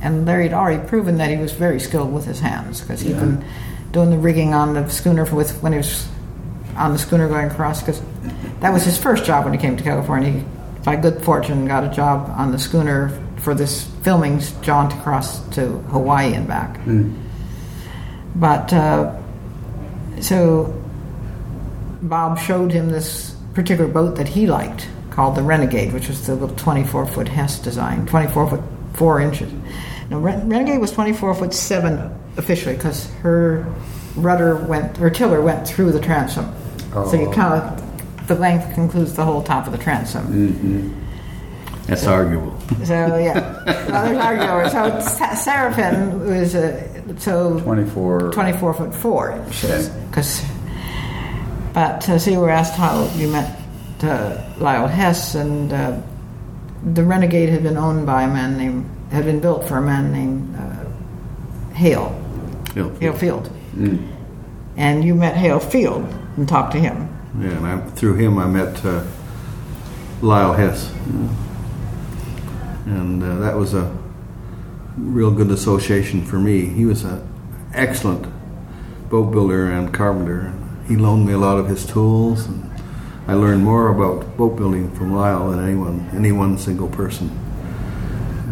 And Larry had already proven that he was very skilled with his hands because he'd been doing the rigging on the schooner for, with when he was on the schooner going across because that was his first job when he came to California. He, by good fortune, got a job on the schooner for this filming jaunt across to Hawaii and back. Hmm. But uh, so Bob showed him this particular boat that he liked called the Renegade, which was the little 24 foot Hess design, 24 foot 4 inches. Now, Ren- Renegade was 24 foot 7 officially because her rudder went, her tiller went through the transom. So you kind of, the length concludes the whole top of the transom. That's arguable. So, yeah. [laughs] well, there's argument. So, Seraffyn was a, so 24. 24 foot 4 inches. Okay. Because, but uh, so you were asked how you met uh, Lyle Hess, and uh, the Renegade had been owned by a man named had been built for a man named uh, Hale Hale Hale Field, and you met Hale Field and talked to him. Yeah, and I, through him I met uh, Lyle Hess, and uh, that was a real good association for me. He was an excellent boat builder and carpenter. He loaned me a lot of his tools, and I learned more about boat building from Lyle than anyone, any one single person.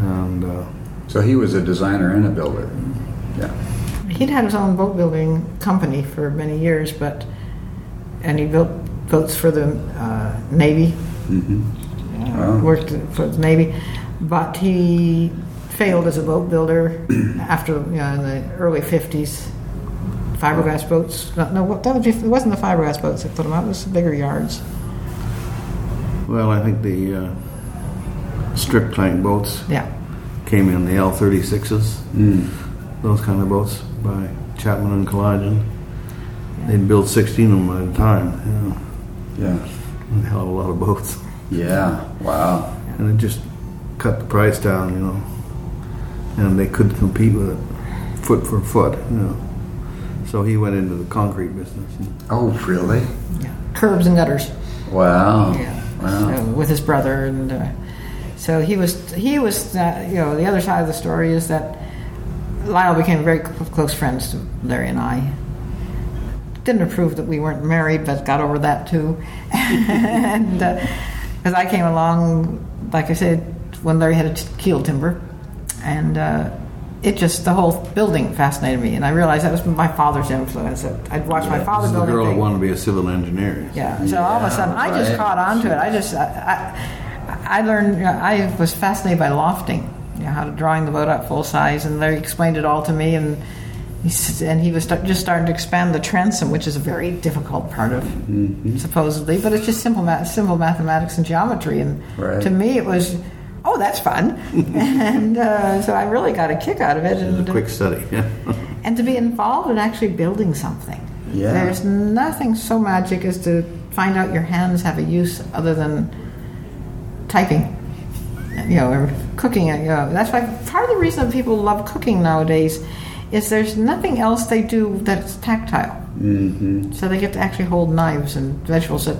And uh, So he was a designer and a builder. Yeah. He'd had his own boat building company for many years, but and he built boats for the uh, Navy. Uh, Worked for the Navy, but he failed as a boat builder [clears throat] after you know in the early fifties. Fiberglass boats. No, no, that was bef- it wasn't the fiberglass boats that put them out. It was the bigger yards. well, I think the uh, strip tank boats Yeah, came in the L36s, those kind of boats by Chapman and Kalayjian. They'd build 16 of them at a time. You know, Yeah. a hell of a lot of boats, Yeah. Wow. and it just cut the price down. You know, and they couldn't compete with it foot for foot. You know, so he went into the concrete business. Oh, really? yeah. Curbs and gutters. Wow. Yeah. Wow. So, with his brother, and uh, so he was. He was. Uh, you know, the other side of the story is that Lyle became very cl- close friends to Larry and I. Didn't approve that we weren't married, but got over that too. [laughs] and because I came along, like I said, when Larry had a t- keel timber, and uh, it just the whole building fascinated me, and I realized that was my father's influence. I'd watch my father This is building girl that wanted to be a civil engineer. Yeah. So all of a sudden, I just right. caught on to it. I just, I, I, I learned. You know, I was fascinated by lofting. You know, how to drawing the boat up full size, and Larry explained it all to me, and he s- and he was start, just starting to expand the transom, which is a very difficult part of supposedly, but it's just simple, ma- simple mathematics and geometry, and Right. to me it was. Oh, that's fun, [laughs] and uh, so I really got a kick out of it. It And, was a quick study. Yeah. [laughs] and to be involved in actually building something. Yeah. There's nothing so magic as to find out your hands have a use other than typing, you know, or cooking. You know, that's why part of the reason that people love cooking nowadays is there's nothing else they do that's tactile. Mm-hmm. So they get to actually hold knives and vegetables. That,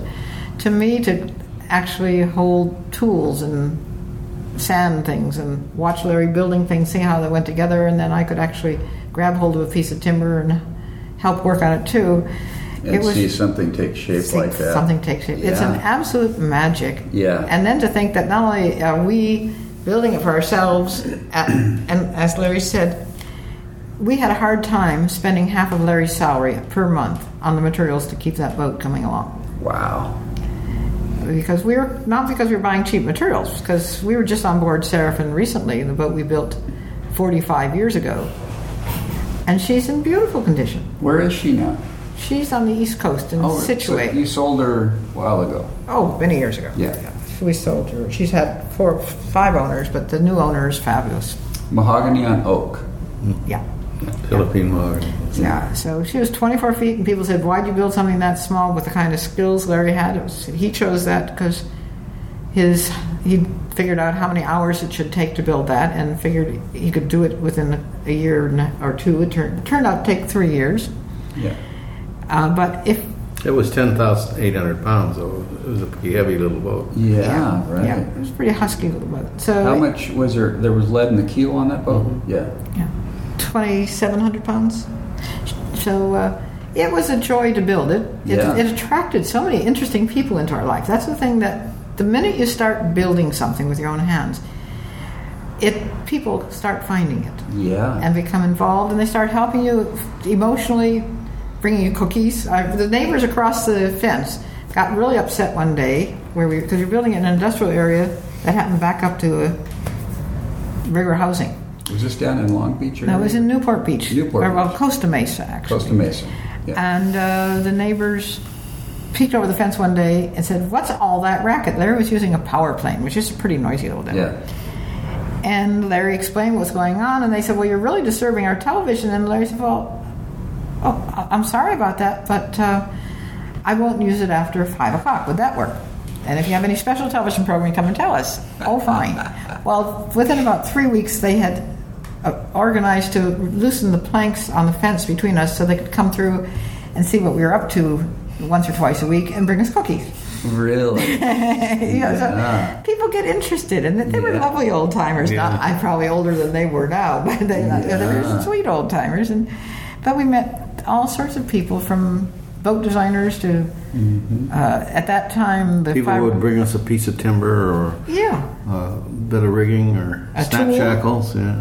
to me, to actually hold tools and sand things and watch Larry building things, see how they went together, and then I could actually grab hold of a piece of timber and help work on it too. And see something take shape like that. Something takes shape. It's an absolute magic. Yeah. And then to think that not only are we building it for ourselves, at, and as Larry said, we had a hard time spending half of Larry's salary per month on the materials to keep that boat coming along Wow. Because we were not because we were buying cheap materials because we were just on board Seraffyn recently the boat we built 45 years ago and she's in beautiful condition Where is she now? she's on the east coast in Oh, so you sold her a while ago. oh many years ago Yeah. Yeah. we sold her she's had four five owners but the new owner is fabulous Mahogany on oak. yeah Philippine mother. Yeah, so she was 24 feet, and people said, "Why'd you build something that small with the kind of skills Larry had?" Was, he chose that because his he figured out how many hours it should take to build that, and figured he could do it within a year or two. It turned turned out to take three years, Yeah. uh, but if It was 10,800 pounds, though. It was a pretty heavy little boat. Yeah, right. yeah, it was a pretty husky little boat. So How much was there? There was lead in the keel on that boat? Yeah. Yeah, 2,700 pounds. So uh, it was a joy to build it. It, Yeah. it attracted so many interesting people into our life. That's the thing that the minute you start building something with your own hands, it people start finding it Yeah. and become involved, and they start helping you emotionally, bringing you cookies. Uh, the neighbors across the fence got really upset one day where we because you're building in an industrial area that happened back up to a rigor housing. Was this down in Long Beach? No, it was in Newport Beach. Newport Or, well. Costa Mesa, actually. Costa Mesa. Yeah. And uh, the neighbors peeked over the fence one day and said, What's all that racket? Larry was using a power plane, which is a pretty noisy little thing. yeah. And Larry explained what's going on, and they said, Well, you're really disturbing our television. And Larry said, Well, oh, I'm sorry about that, but uh, I won't use it after 5 o'clock. Would that work? And if you have any special television program, come and tell us. Oh, fine. [laughs] well, within about three weeks, they had organized to loosen the planks on the fence between us so they could come through and see what we were up to once or twice a week and bring us cookies. Really? [laughs] You know, so Yeah. people get interested, and they were Yeah. lovely old timers. Not, I'm probably older than they were now, [laughs] but they, they were sweet old timers. And but we met all sorts of people from boat designers to uh, at that time the People fiber- would bring us a piece of timber or yeah a bit of rigging or A snap tool. shackles. Yeah.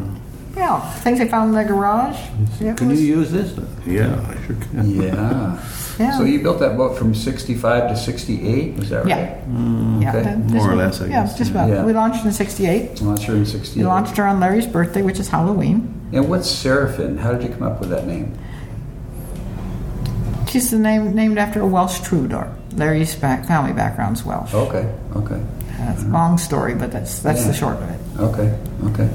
Yeah things they found in their garage. It Can you was- use this? Yeah, I sure can. Yeah. Yeah. So you built that boat from 65 to 68, was that right? Yeah. yeah, okay. that- More or less, I yeah, guess, just yeah. about. Yeah. We launched in '68. Launched her in We 68. launched her on Larry's birthday, which is Halloween. And what's Seraffyn? How did you come up with that name? She's the name named after a Welsh troubadour. Larry's back, family background's Welsh. Okay, okay, That's a long story, but that's that's Yeah. the short of it. okay, okay.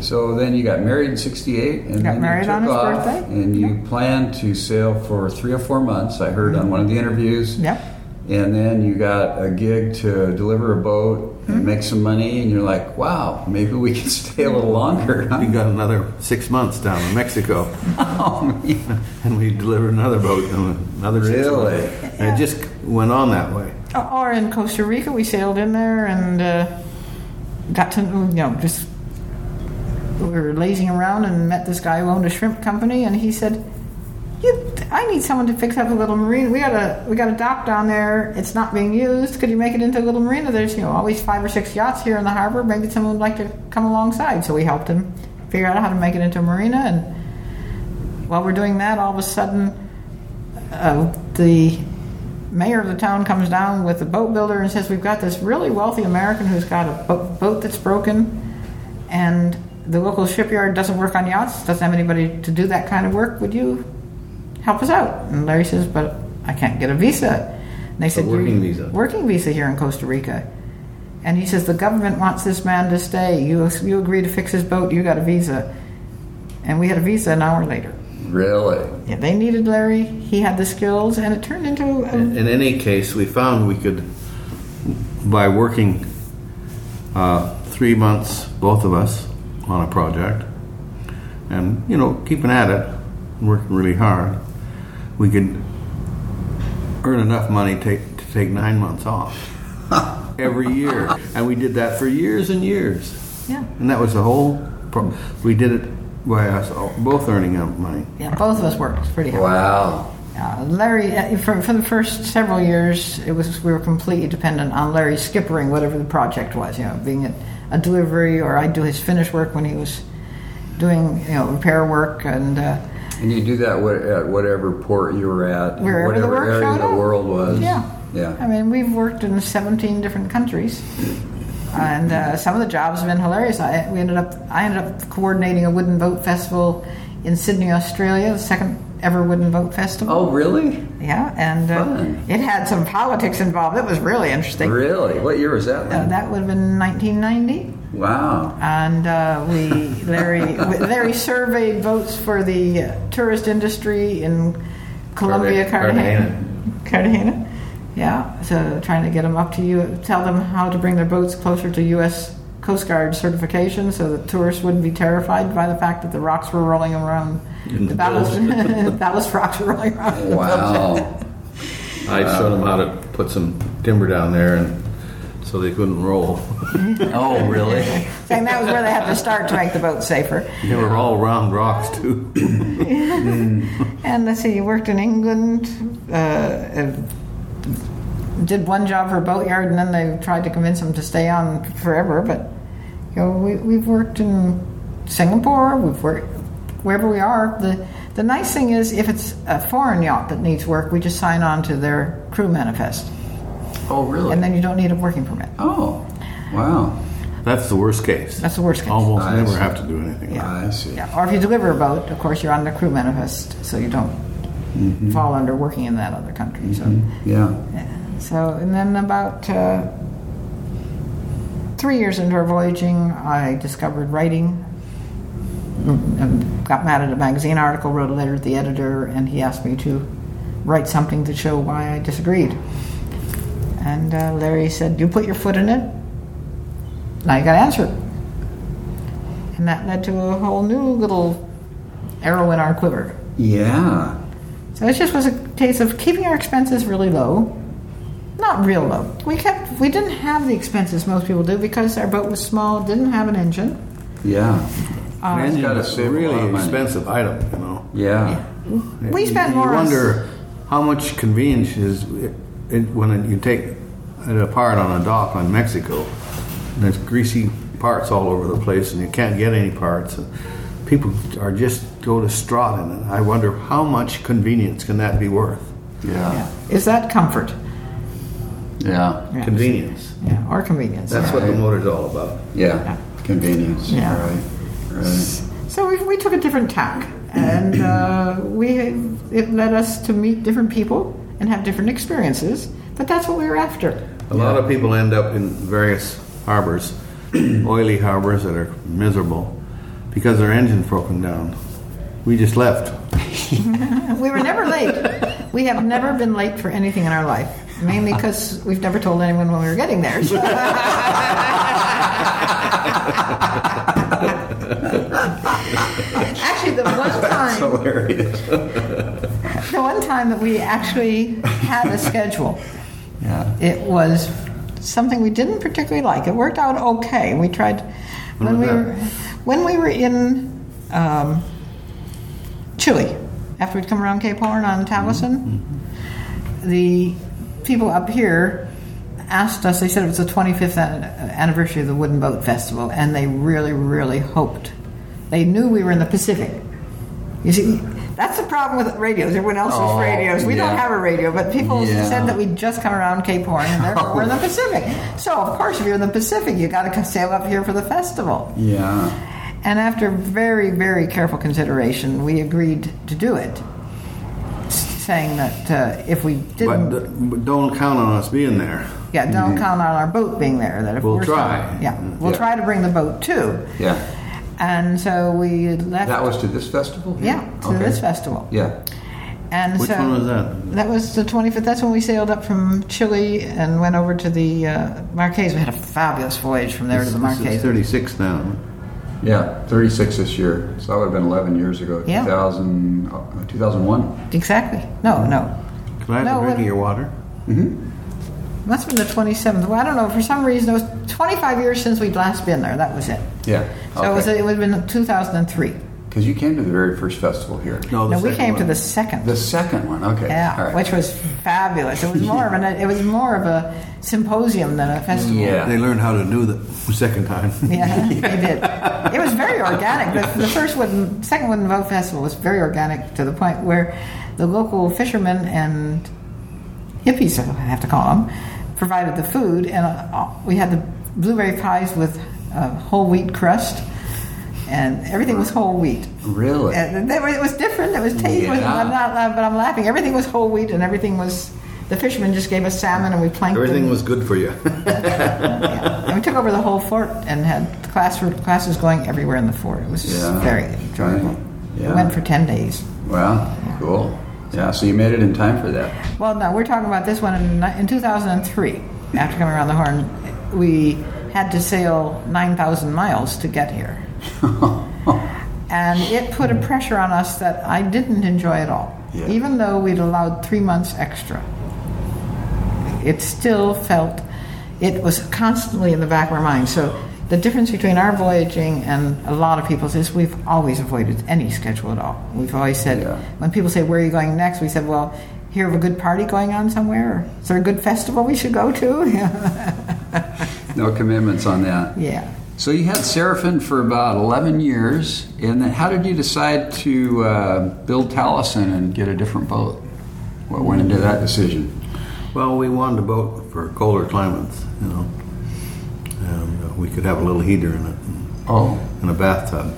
So then you got married in 68 and Got then married you took on his off birthday. and you planned to sail for three or four months. I heard on mm-hmm. one of the interviews. Yep. And then you got a gig to deliver a boat and mm-hmm. make some money, and you're like, wow, maybe we can [laughs] stay a little longer. huh?" We got another six months down in Mexico, [laughs] Oh, man. and we delivered another boat in another six Really? months. And it just went on that way. Uh, or in Costa Rica, we sailed in there and uh, got to, you know, just we were lazing around and met this guy who owned a shrimp company, and he said, "I need someone to fix up a little marina. We got a we got a dock down there. It's not being used. Could you make it into a little marina? There's you know always five or six yachts here in the harbor. Maybe someone would like to come alongside." So we helped him figure out how to make it into a marina, and while we're doing that, all of a sudden, uh, the mayor of the town comes down with the boat builder and says, "We've got this really wealthy American who's got a boat that's broken, and the local shipyard doesn't work on yachts. Doesn't have anybody to do that kind of work. Would you help us out?" And Larry says, "But I can't get a visa." And they said, working visa. Working visa here in Costa Rica." And he says, "The government wants this man to stay. You you agree to fix his boat. You got a visa." And we had a visa an hour later. Really? Yeah, they needed Larry. He had the skills, and it turned into a, In any case, we found we could, by working uh, three months, both of us, on a project, and you know, keeping at it, working really hard, we could earn enough money take, to take nine months off [laughs] every year, and we did that for years and years, yeah. and that was the whole. Pro- we did it by us both earning enough money. Yeah, both of us worked pretty hard. Wow. Uh, Larry, for, for the first several years, it was we were completely dependent on Larry skippering whatever the project was. You know, being it a delivery, or I'd do his finish work when he was doing you know repair work, and uh, And you do that at whatever port you were at, Wherever the whatever area showed the world was. yeah, Yeah. I mean, we've worked in 17 different countries, and uh, some of the jobs have been hilarious. I we ended up I ended up coordinating a wooden boat festival in Sydney, Australia, the second ever wooden boat festival. Oh, really? Yeah, and uh, it had some politics involved. It was really interesting. Really? What year was that? Uh, that would have been 1990, wow. and uh, we Larry [laughs] Larry surveyed boats for the uh, tourist industry in Colombia, Cartagena. Cartagena. Yeah, so trying to get them up to you, tell them how to bring their boats closer to U.S. Coast Guard certification, so that tourists wouldn't be terrified by the fact that the rocks were rolling around. the ballast, [laughs] ballast rocks were rolling around. in the boat. Wow. I showed them how to put some timber down there, and so they couldn't roll. [laughs] oh, really? Saying that was where they had to start to make the boat safer. They were all round rocks too. [laughs] And let's see, you worked in England, uh, uh, did one job for a boatyard, and then they tried to convince him to stay on forever. But you know, we, we've worked in Singapore. We've worked wherever we are. The the nice thing is, if it's a foreign yacht that needs work, we just sign on to their crew manifest, Oh, really? and then you don't need a working permit. oh, wow. That's the worst case. That's the worst case. Almost I never see. have to do anything. Yeah. I see. Yeah, or if you deliver a boat, of course, you're on the crew manifest, so you don't fall under working in that other country. So. Yeah. So, and then about uh, three years into our voyaging, I discovered writing. Got mad at a magazine article, wrote a letter to the editor, and he asked me to write something to show why I disagreed. And uh, Larry said, "You put your foot in it. Now you got to answer it." And that led to a whole new little arrow in our quiver. Yeah. So it just was a case of keeping our expenses really low. Not real low. We kept we didn't have the expenses most people do because our boat was small, didn't have an engine. Yeah. Uh, an engine's gotta a save a lot really of money. expensive item, you know. Yeah. We spent you, more You wonder how much convenience is it, it, when you take it apart on a dock on Mexico. And there's greasy parts all over the place, and you can't get any parts. And people are just go distraught in it. I wonder how much convenience can that be worth? Yeah. Is that comfort? Yeah. Yeah. Convenience. Yeah, or convenience. That's what the motor's all about. Yeah. Convenience. Yeah. Right. Right. So we, we took a different tack, and uh, we it led us to meet different people and have different experiences. But that's what we were after. A lot of people end up in various harbors, [clears throat] oily harbors that are miserable because their engine's broken down. We just left. [laughs] We were never late. We have never been late for anything in our life, mainly because we've never told anyone when we were getting there. So- [laughs] Actually, the one time, Hilarious. [laughs] the one time that we actually had a schedule, Yeah. it was something we didn't particularly like. It worked out okay. We tried when was we that? were when we were in um, Chile after we'd come around Cape Horn on Taleisin. The people up here asked us. They said it was the 25th anniversary of the Wooden Boat Festival, and they really, really hoped. They knew we were in the Pacific. You see, that's the problem with radios. Everyone else Oh, has radios. We don't have a radio, but people Yeah. said that we'd just come around Cape Horn and therefore we're in the Pacific. So, of course, if you're in the Pacific, you got to sail up here for the festival. Yeah. And after very, very careful consideration, we agreed to do it, saying that uh, if we didn't, But, d- but don't count on us being there. yeah, don't count on our boat being there. That if We'll we're try. yeah, we'll Yeah. try to bring the boat too. Yeah. And so we left. That was to this festival? yeah, to Okay. this festival. Yeah. And Which so one was that? That was the 25th. That's when we sailed up from Chile and went over to the uh, Marquesa. We had a fabulous voyage from there to the This is 36 now. Yeah. 36 this year. So that would have been 11 years ago. Yeah. 2000, uh, 2001. Exactly. No, no. Can I have No, a drink of your water? Mm-hmm. Must have been the 27th. Well, I don't know. For some reason, it was 25 years since we'd last been there. That was it. Yeah. So it, was, it would have been 2003. Because you came to the very first festival here. No, the No, we second came to the second. The second one. Okay. yeah, All right. which was fabulous. It was more of an it was more of a symposium than a festival. Yeah. They learned how to do the second time. [laughs] Yeah, they did. It was very organic. The, the first wooden, second wooden boat festival was very organic to the point where the local fishermen and hippies, I have to call them, provided the food, and uh, we had the blueberry pies with uh, whole wheat crust, and everything was whole wheat. Really? And it was different. It was tasty. Yeah. I'm not, but I'm laughing. Everything was whole wheat, and everything was. The fishermen just gave us salmon, and we planked. Everything them. was good for you. [laughs] Yeah. And we took over the whole fort and had class classes going everywhere in the fort. It was Yeah. very enjoyable. Right. We Yeah. went for 10 days. Wow. Cool. Yeah. So you made it in time for that. Well, no, we're talking about this one in, in 2003. After coming around the Horn, we had to sail 9,000 miles to get here. [laughs] and it put a pressure on us that I didn't enjoy at all. Yeah. Even though we'd allowed three months extra, it still felt it was constantly in the back of our mind. So the difference between our voyaging and a lot of people's is we've always avoided any schedule at all. We've always said Yeah. when people say where are you going next, we said, well, hear of a good party going on somewhere. Or, is there a good festival we should go to? [laughs] No commitments on that. yeah. So you had Seraffyn for about 11 years, and then how did you decide to uh, build Taleisin and get a different boat? What went into that decision? well, we wanted a boat for colder climates, you know. And uh, we could have a little heater in it Oh, and a bathtub.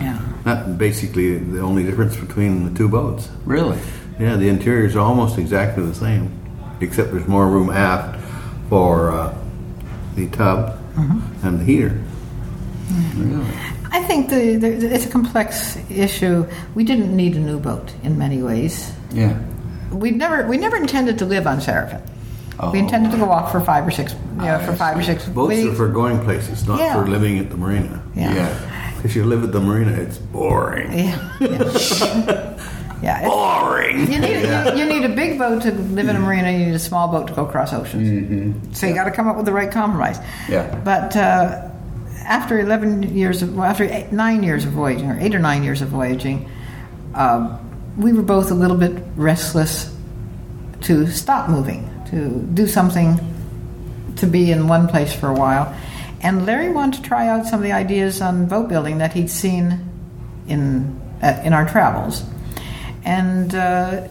Yeah. That's basically the only difference between the two boats. really? Yeah, the interiors are almost exactly the same, except there's more room aft for uh, the tub Mm-hmm. and the heater. Really? I think the, the, it's a complex issue. We didn't need a new boat in many ways. Yeah. We never we never intended to live on Seraffyn. We oh. intended to go off for five or six, you know, for five or six Boats weeks. are for going places, not Yeah. for living at the marina. yeah. If you live at the marina, it's boring. Yeah. Yeah. [laughs] yeah. it's- Boring. You need, you, you need a big boat to live in a marina. You need a small boat to go across oceans. Mm-hmm. So you got to come up with the right compromise. Yeah. But uh, after eleven years of, well, after eight, nine years of voyaging, or eight or nine years of voyaging, um, we were both a little bit restless to stop moving, to do something, to be in one place for a while. And Larry wanted to try out some of the ideas on boat building that he'd seen in uh, in our travels, and uh,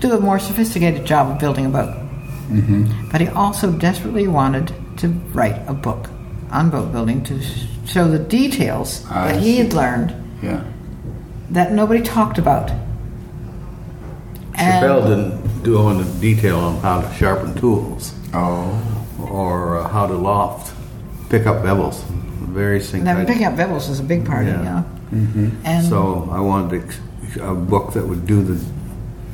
do a more sophisticated job of building a boat. But he also desperately wanted to write a book on boat building to show the details I that he see. had learned Yeah. that nobody talked about. Chapelle didn't do any detail on how to sharpen tools Oh. or uh, how to loft, pick up bevels. Various things. Now, picking up bevels is a big part of it, Yeah. you know. And So I wanted ex- a book that would do the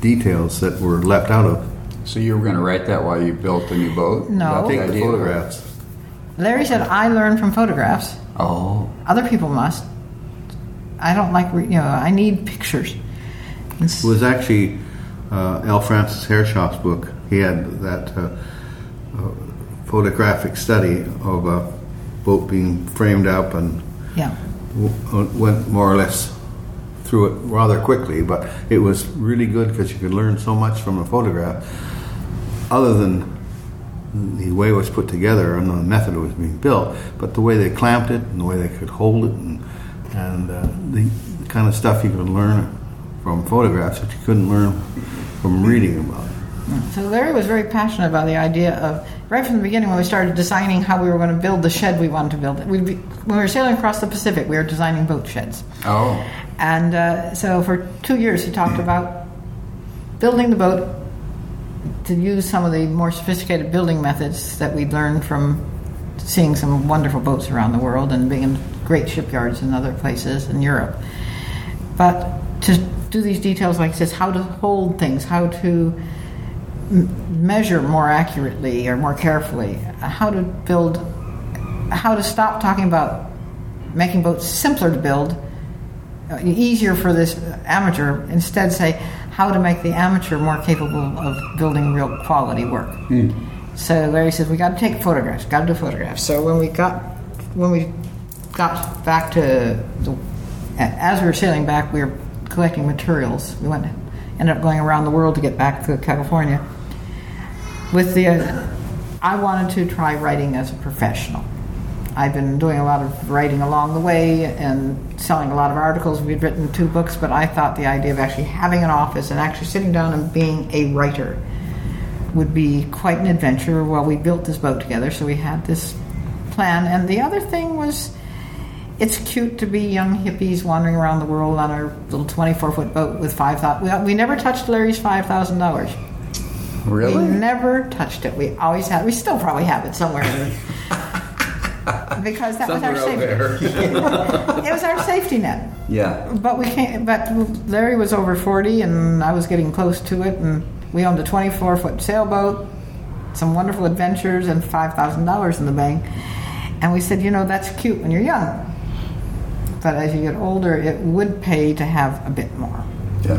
details that were left out of. So you were going to write that while you built the new boat? No. Is that Take the photographs. Larry said, "I learned from photographs. Oh. Other people must. I don't like, re- you know, I need pictures." And s- It was actually uh, L. Francis Herreshoff's book. He had that uh, uh, photographic study of a boat being framed up and Yeah, w- went more or less through it rather quickly, but it was really good because you could learn so much from a photograph, other than the way it was put together and the method it was being built, but the way they clamped it and the way they could hold it and, and uh, the kind of stuff you could learn from photographs that you couldn't learn from reading about. So Larry was very passionate about the idea of right from the beginning when we started designing how we were going to build the shed we wanted to build. We'd be, when we were sailing across the Pacific, we were designing boat sheds, Oh. And uh, so for two years he talked about building the boat to use some of the more sophisticated building methods that we'd learned from seeing some wonderful boats around the world and being in great shipyards in other places in Europe. But to do these details, like this, how to hold things, how to m- measure more accurately or more carefully, how to build, how to stop talking about making boats simpler to build, easier for this amateur, instead say how to make the amateur more capable of building real quality work. So Larry says we got to take photographs, got to do photographs. So when we got when we got back to the, as we were sailing back, we were collecting materials. We went ended up going around the world to get back to California. With the, uh, I wanted to try writing as a professional. I've been doing a lot of writing along the way and selling a lot of articles. We'd written two books, but I thought the idea of actually having an office and actually sitting down and being a writer would be quite an adventure. Well, we built this boat together, so we had this plan. And the other thing was, it's cute to be young hippies wandering around the world on our little 24 foot boat with five thousand. We, we never touched Larry's five thousand dollars. We Really? never touched it. We always had. We still probably have it somewhere. [laughs] because that was our safety. Net [laughs] It was our safety net. Yeah. But we can't. But Larry was over forty, and I was getting close to it, and we owned a twenty-four foot sailboat, some wonderful adventures, and five thousand dollars in the bank. And we said, you know, that's cute when you're young, but as you get older, it would pay to have a bit more. Yeah.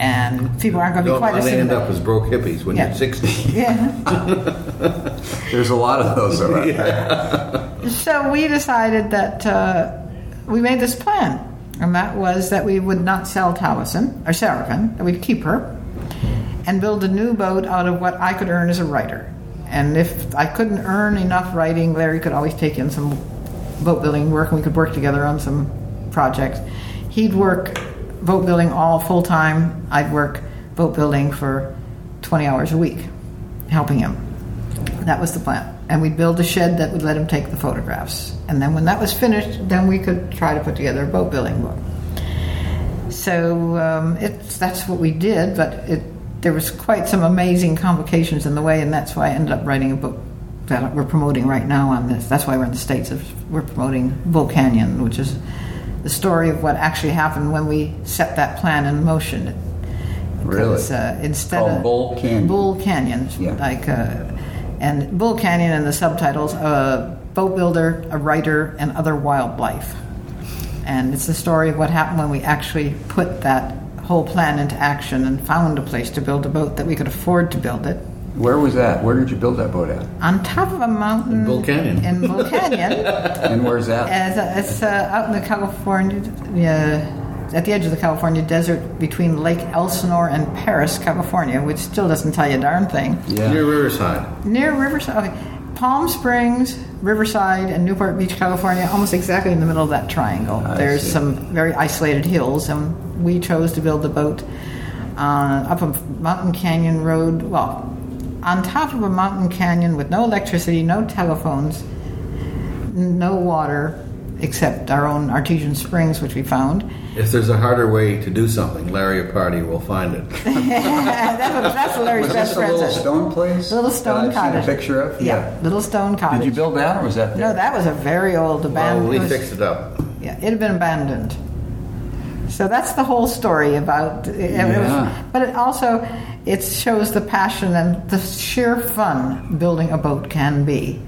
And people aren't going to be Don't quite as end up as broke hippies when Yeah. you're 60. [laughs] Yeah. [laughs] There's a lot of those around. [laughs] There. So we decided that uh, we made this plan, and that was that we would not sell Taleisin or Seraffyn, that we'd keep her, and build a new boat out of what I could earn as a writer. And if I couldn't earn enough writing, Larry could always take in some boat building work, and we could work together on some projects. He'd work boat building all full time. I'd work boat building for 20 hours a week, helping him. That was the plan. And we'd build a shed that would let him take the photographs. And then when that was finished, then we could try to put together a boat building book. So um, it's, that's what we did, but it, there was quite some amazing complications in the way, and that's why I ended up writing a book that we're promoting right now on this. That's why we're in the States. Of, we're promoting Bull Canyon, which is the story of what actually happened when we set that plan in motion. Really? Uh, instead Called of Bull Canyon. Bull Canyon, Yeah. like, uh, and Bull Canyon and the subtitles: a boat builder, a writer, and other wildlife. And it's the story of what happened when we actually put that whole plan into action and found a place to build a boat that we could afford to build it Where was that? Where did you build that boat at? on top of a mountain In Bull Canyon. In Bull Canyon. [laughs] And where's that? It's, uh, it's uh, out in the California, uh, at the edge of the California desert between Lake Elsinore and Perris, California, which still doesn't tell you a darn thing. Yeah. Near Riverside. Near Riverside, okay. Palm Springs, Riverside, and Newport Beach, California, almost exactly in the middle of that triangle. I There's see. some very isolated hills, and we chose to build the boat uh, up a mountain canyon road. Well, on top of a mountain canyon with no electricity, no telephones, no water, except our own artesian springs, which we found. If there's a harder way to do something, Larry Pardey will find it. [laughs] that's, what, that's Larry's Was best this a little friend. stone place? Little stone that I've cottage. Seen a picture of? Yeah, little stone cottage. Did you build that, or was that there? No, that was a very old Well, abandoned. we was- fixed it up. Yeah, it had been abandoned. So that's the whole story about. It, it was- but it also it shows the passion and the sheer fun building a boat can be.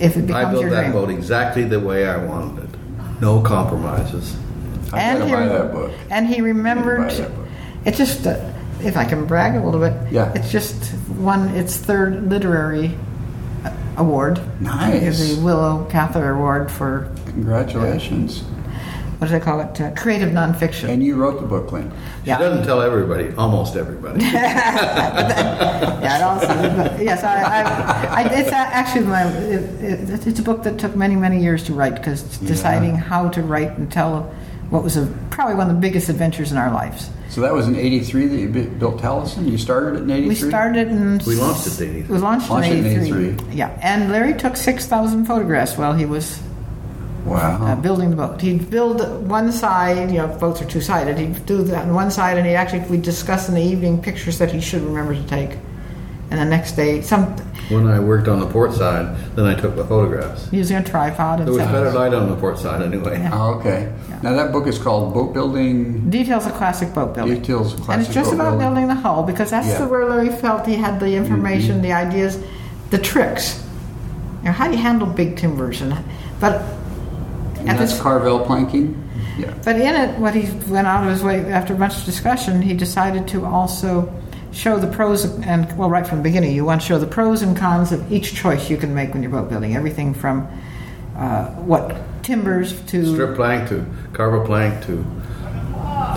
If it becomes I built your that dream. boat exactly the way I wanted it. No compromises. I and he, buy that book. And he remembered. buy that book. It just, uh, if I can brag a little bit, Yeah. it's just won its third literary uh, award. Nice. The Willa Cather Award for Congratulations. What do they call it? Uh, creative nonfiction. And you wrote the book, Lin. She Yeah. doesn't tell everybody, almost everybody. [laughs] Yeah, it also, yes, I, I, I, it's actually my, it, it, it's a book that took many, many years to write because deciding how to write and tell what was a, probably one of the biggest adventures in our lives. So that was in '83 that you built Taleisin. You started it in '83. We started in. We launched it in 83. We launched, Launched it in in 83. 83. Yeah, and Larry took 6,000 photographs while he was Wow. uh, building the boat. He'd build one side, you know, boats are two sided. He'd do that on one side, and he actually, we discussed in the evening pictures that he should remember to take. And the next day, some when I worked on the port side, then I took the photographs. using a tripod and There was stuff. better light on the port side anyway. Yeah. Oh, okay. Now that book is called Boat Building Details of classic boat building. Details of Classic and it's just about Building. building the hull because that's Yeah. Mm-hmm. the where Larry felt he had the information, the ideas, the tricks. You know, how do you handle big timbers and but And that's this Carvel planking. Mm-hmm. Yeah. But in it, what he went out of his way after much discussion, he decided to also show the pros and well, right from the beginning, you want to show the pros and cons of each choice you can make when you're boat building. Everything from uh, what timbers to Strip plank to carvel plank to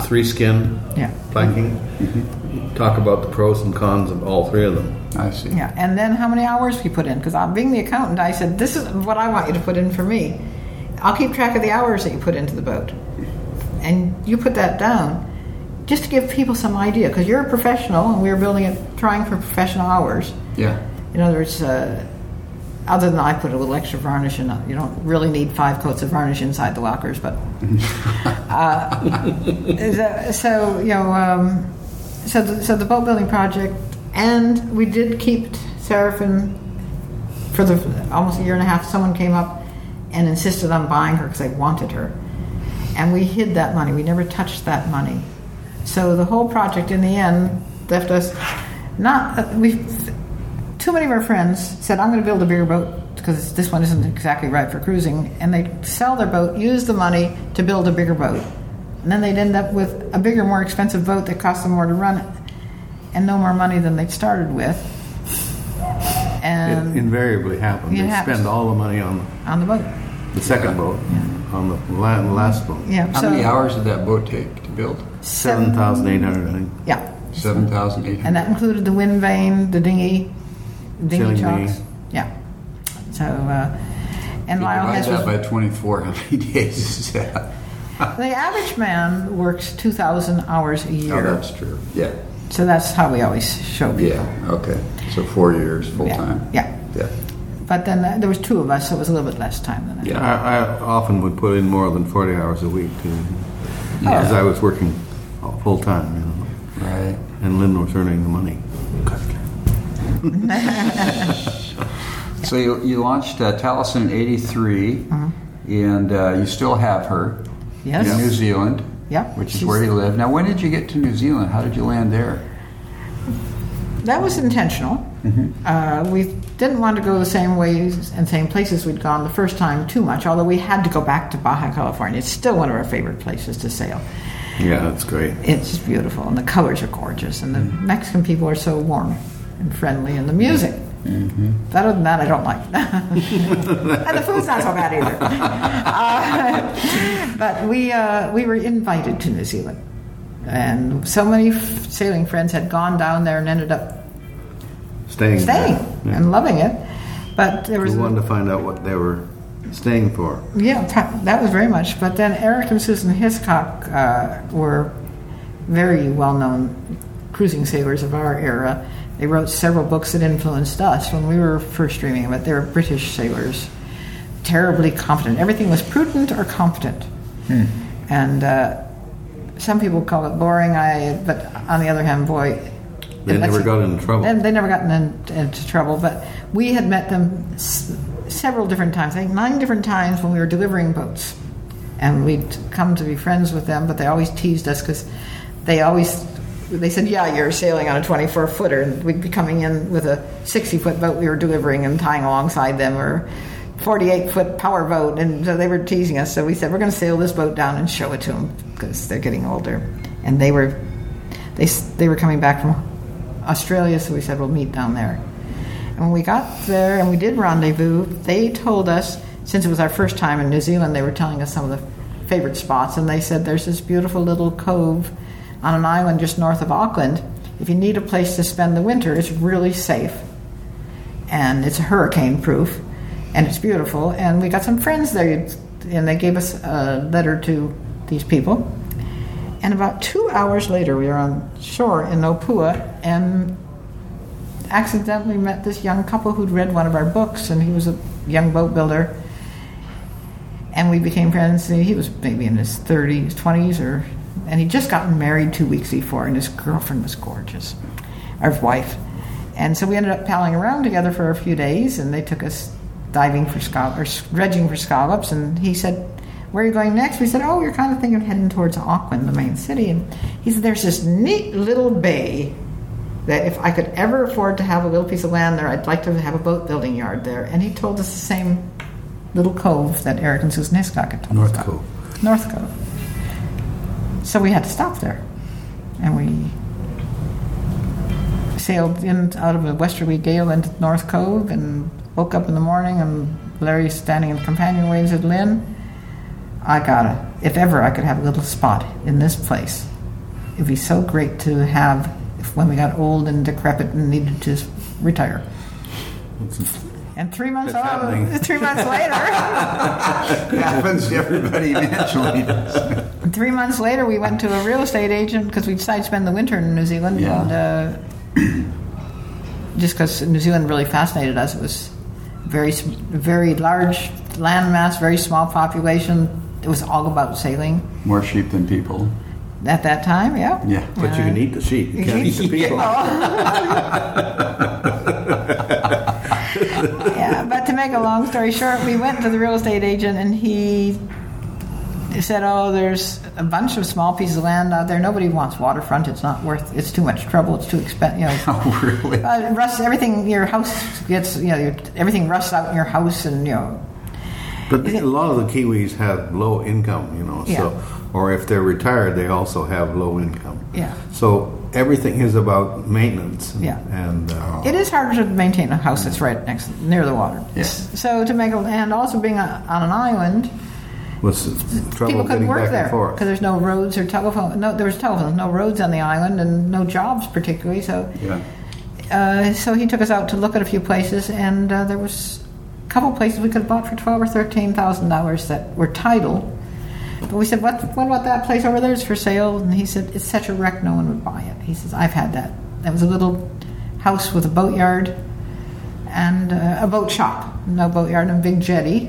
three skin yeah, planking. Mm-hmm. Talk about the pros and cons of all three of them. I see. yeah, and then how many hours you put in? Because I'm uh, being the accountant, I said this is what I want you to put in for me. I'll keep track of the hours that you put into the boat, and you put that down just to give people some idea. Because you're a professional, and we were building it trying for professional hours. Yeah. In other words, uh, other than I put a little extra varnish in, uh, you don't really need five coats of varnish inside the lockers, but [laughs] uh, so you know, um, so the, so the boat building project, and we did keep Seraffyn for the almost a year and a half. Someone came up and insisted on buying her because they wanted her, and we hid that money. We never touched that money. So the whole project, in the end, left us not we. Too many of our friends said, "I'm going to build a bigger boat because this one isn't exactly right for cruising," and they sell their boat, use the money to build a bigger boat, and then they'd end up with a bigger, more expensive boat that cost them more to run, and no more money than they'd started with. And it invariably happens. It they happens. spend all the money on on the boat, the second boat, on the la- last boat. yeah. How so many hours did that boat take to build? Seven thousand eight hundred, I think. Yeah, Seven thousand eight and hundred. that included the wind vane, the dinghy, dinghy Sailing chocks. dinghy. Yeah. So, uh, and You Lyle divide Hess that was by twenty-four. How many [laughs] days is that? the average man works two thousand hours a Oh, year. that's true. Yeah. So that's how we always show people. Yeah. Okay. So four years full Yeah. time. Yeah. Yeah. But then uh, there was two of us, so it was a little bit less time than that. Yeah. I, I often would put in more than forty hours a week too, because I was working full time, you know, Right. and Lin was earning the money. [laughs] So you, you launched uh, Taleisin in '83, and uh, you still have her Yes. in New Zealand. Yep. Which is She's- where you live. Now, when did you get to New Zealand? How did you land there? That was intentional. Uh, we didn't want to go the same ways and same places we'd gone the first time too much, although we had to go back to Baja California. It's still one of our favorite places to sail. Yeah, that's great. It's beautiful, and the colors are gorgeous, and the Mexican people are so warm and friendly, and the music. But Other than that, I don't like. [laughs] and the food's not so bad either. [laughs] Uh, but we uh, we were invited to New Zealand, and so many f- sailing friends had gone down there and ended up Staying. staying there. Yeah. and loving it. But there was We wanted to find out what they were staying for. Yeah, that was very much. But then Eric and Susan Hiscock uh, were very well known cruising sailors of our era. They wrote several books that influenced us when we were first dreaming of it. They were British sailors, terribly confident. Everything was prudent or competent. And uh, some people call it boring. I, but on the other hand, boy, They never got into trouble. They, they never gotten in, into trouble. But we had met them s- several different times. I think nine different times when we were delivering boats, and we'd come to be friends with them. But they always teased us because they always they said, "Yeah, you're sailing on a 24 footer," and we'd be coming in with a 60 foot boat we were delivering and tying alongside them, or 48 foot power boat, and so they were teasing us. So we said, "We're going to sail this boat down and show it to them because they're getting older," and they were they they were coming back from Australia, so we said we'll meet down there. And when we got there and we did rendezvous, they told us since it was our first time in New Zealand, they were telling us some of the favorite spots, and they said there's this beautiful little cove on an island just north of Auckland. If you need a place to spend the winter, it's really safe, and it's hurricane proof, and it's beautiful. And we got some friends there, and they gave us a letter to these people. And about two hours later, we were on shore in Opua and accidentally met this young couple who'd read one of our books, and he was a young boat builder. And we became friends. He was maybe in his 30s, 20s, or and he'd just gotten married two weeks before, and his girlfriend was gorgeous, our wife. And so we ended up palling around together for a few days, and they took us diving for scallops, or dredging for scallops. And he said, "Where are you going next?" We said, "Oh, we're kind of thinking of heading towards Auckland, the main city." And he said, "There's this neat little bay that if I could ever afford to have a little piece of land there, I'd like to have a boat building yard there." And he told us the same little cove that Eric and Susan Hiscock had told North us about. Cove. North Cove. So we had to stop there, and we sailed in out of a westerly gale into North Cove, and woke up in the morning, and Larry standing in the companionway and said, "Lin, I gotta. If ever I could have a little spot in this place, it'd be so great to have if when we got old and decrepit and needed to retire." And three months, It's oh, three months later. [laughs] happens to everybody eventually. Three months later, we went to a real estate agent because we decided to spend the winter in New Zealand. Yeah. And uh, just because New Zealand really fascinated us, it was very, very large landmass, very small population. It was all about sailing More sheep than people. at that time. Yeah. Yeah. But you can eat the sheep. You can't eat the [laughs] people. [laughs] yeah, but to make a long story short, we went to the real estate agent and he said, "Oh, there's a bunch of small pieces of land out there. Nobody wants waterfront. It's not worth. It's too much trouble. It's too expensive. You know, [laughs] Oh, really? uh, rust. Everything. Your house gets. You know, your, everything rusts out in your house, and you know, But a lot of the Kiwis have low income, you know. Yeah. So, or if they're retired, they also have low income. Yeah. So everything is about maintenance. Yeah. And uh, it is harder to maintain a house that's right next near the water. Yes. So to make a, and also being a, on an island, was trouble people couldn't work back there and because there's no roads or telephone. No, there was telephones, no roads on the island, and no jobs particularly. So, Yeah. uh, so he took us out to look at a few places, and uh, there was couple places we could have bought for twelve or thirteen thousand dollars that were title. But we said, what, what about that place over there? It's for sale. And he said, it's such a wreck, no one would buy it. He says, I've had that. That was a little house with a boatyard and uh, a boat shop, no boatyard, and a big jetty.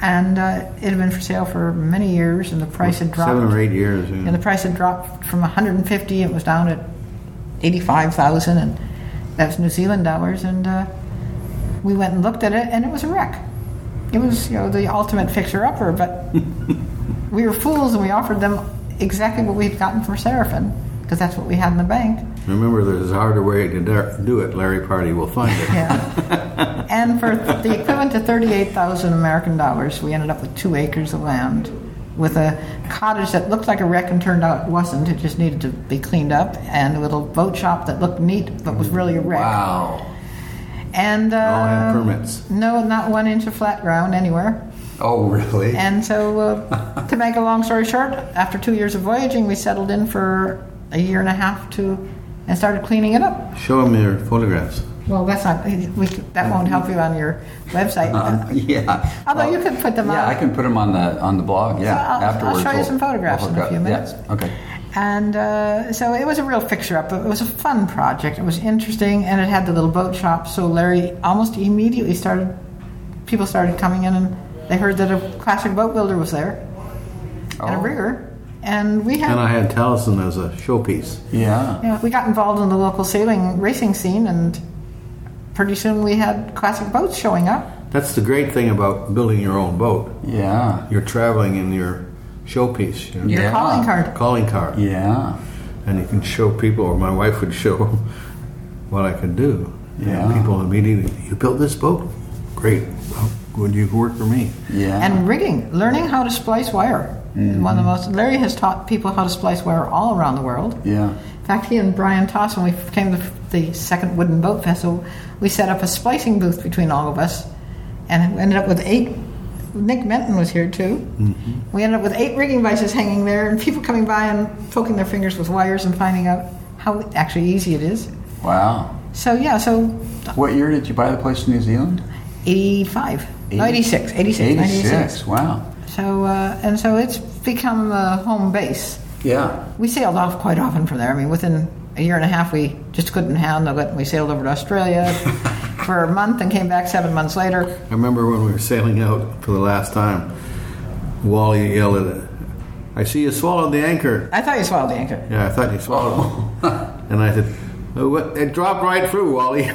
And uh, it had been for sale for many years, and the price had dropped. Seven or eight years. yeah. And the price had dropped from 150, it was down at 85,000, and that's New Zealand dollars. And uh, we went and looked at it, and it was a wreck. It was, you know, the ultimate fixer-upper, but [laughs] we were fools, and we offered them exactly what we'd gotten from Seraffyn, because that's what we had in the bank. Remember, there's a harder way to do it. Larry Pardey will find it. Yeah. [laughs] and for the equivalent to 38,000 American dollars, we ended up with two acres of land with a cottage that looked like a wreck and turned out it wasn't. It just needed to be cleaned up, and a little boat shop that looked neat but was really a wreck. Wow. And uh, All had permits. no, not one inch of flat ground anywhere. Oh, really? And so, uh, [laughs] to make a long story short, after two years of voyaging, we settled in for a year and a half to and started cleaning it up. Show him your photographs. Well, that's not we, that won't help you on your website. [laughs] Uh, yeah. Although Well, you could put them Yeah, on. I can put them on the on the blog. Yeah, I'll- I'll show you we'll- some photographs we'll in a few minutes. Yeah. Okay. And uh, so it was a real fixer up. It was a fun project. It was interesting, and it had the little boat shop. So Larry almost immediately started. People started coming in, and they heard that a classic boat builder was there and a Oh. rigger, and we had. And I had Taleisin as a showpiece. Yeah. Yeah, we got involved in the local sailing racing scene, and pretty soon we had classic boats showing up. That's the great thing about building your own boat. Yeah. You're traveling in your showpiece, your Your Yeah. calling card. calling card, Yeah. and you can show people, or my wife would [laughs] show what I could do. Yeah. And people immediately, you built this boat? Great. Well, would you work for me? Yeah. And rigging, learning how to splice wire. Mm-hmm. One of the most. Larry has taught people how to splice wire all around the world. yeah. In fact, he and Brian Toss, when we came to the second Wooden Boat vessel, we set up a splicing booth between all of us, and we ended up with eight. Nick Menton was here too. We ended up with eight rigging vices hanging there, and people coming by and poking their fingers with wires and finding out how actually easy it is. Wow. So yeah, so What year did you buy the place in New Zealand? 85, no, 86, 86, 96. 86. Wow. So uh, and so it's become a home base. Yeah. We sailed off quite often from there. I mean, within a year and a half, we just couldn't handle it. We sailed over to Australia [laughs] for a month and came back seven months later. I remember when we were sailing out for the last time, Wally yelled at it, I see you swallowed the anchor. I thought you swallowed the anchor. Yeah, I thought you swallowed it. [laughs] and I said, oh, what? it dropped right through, Wally. [laughs]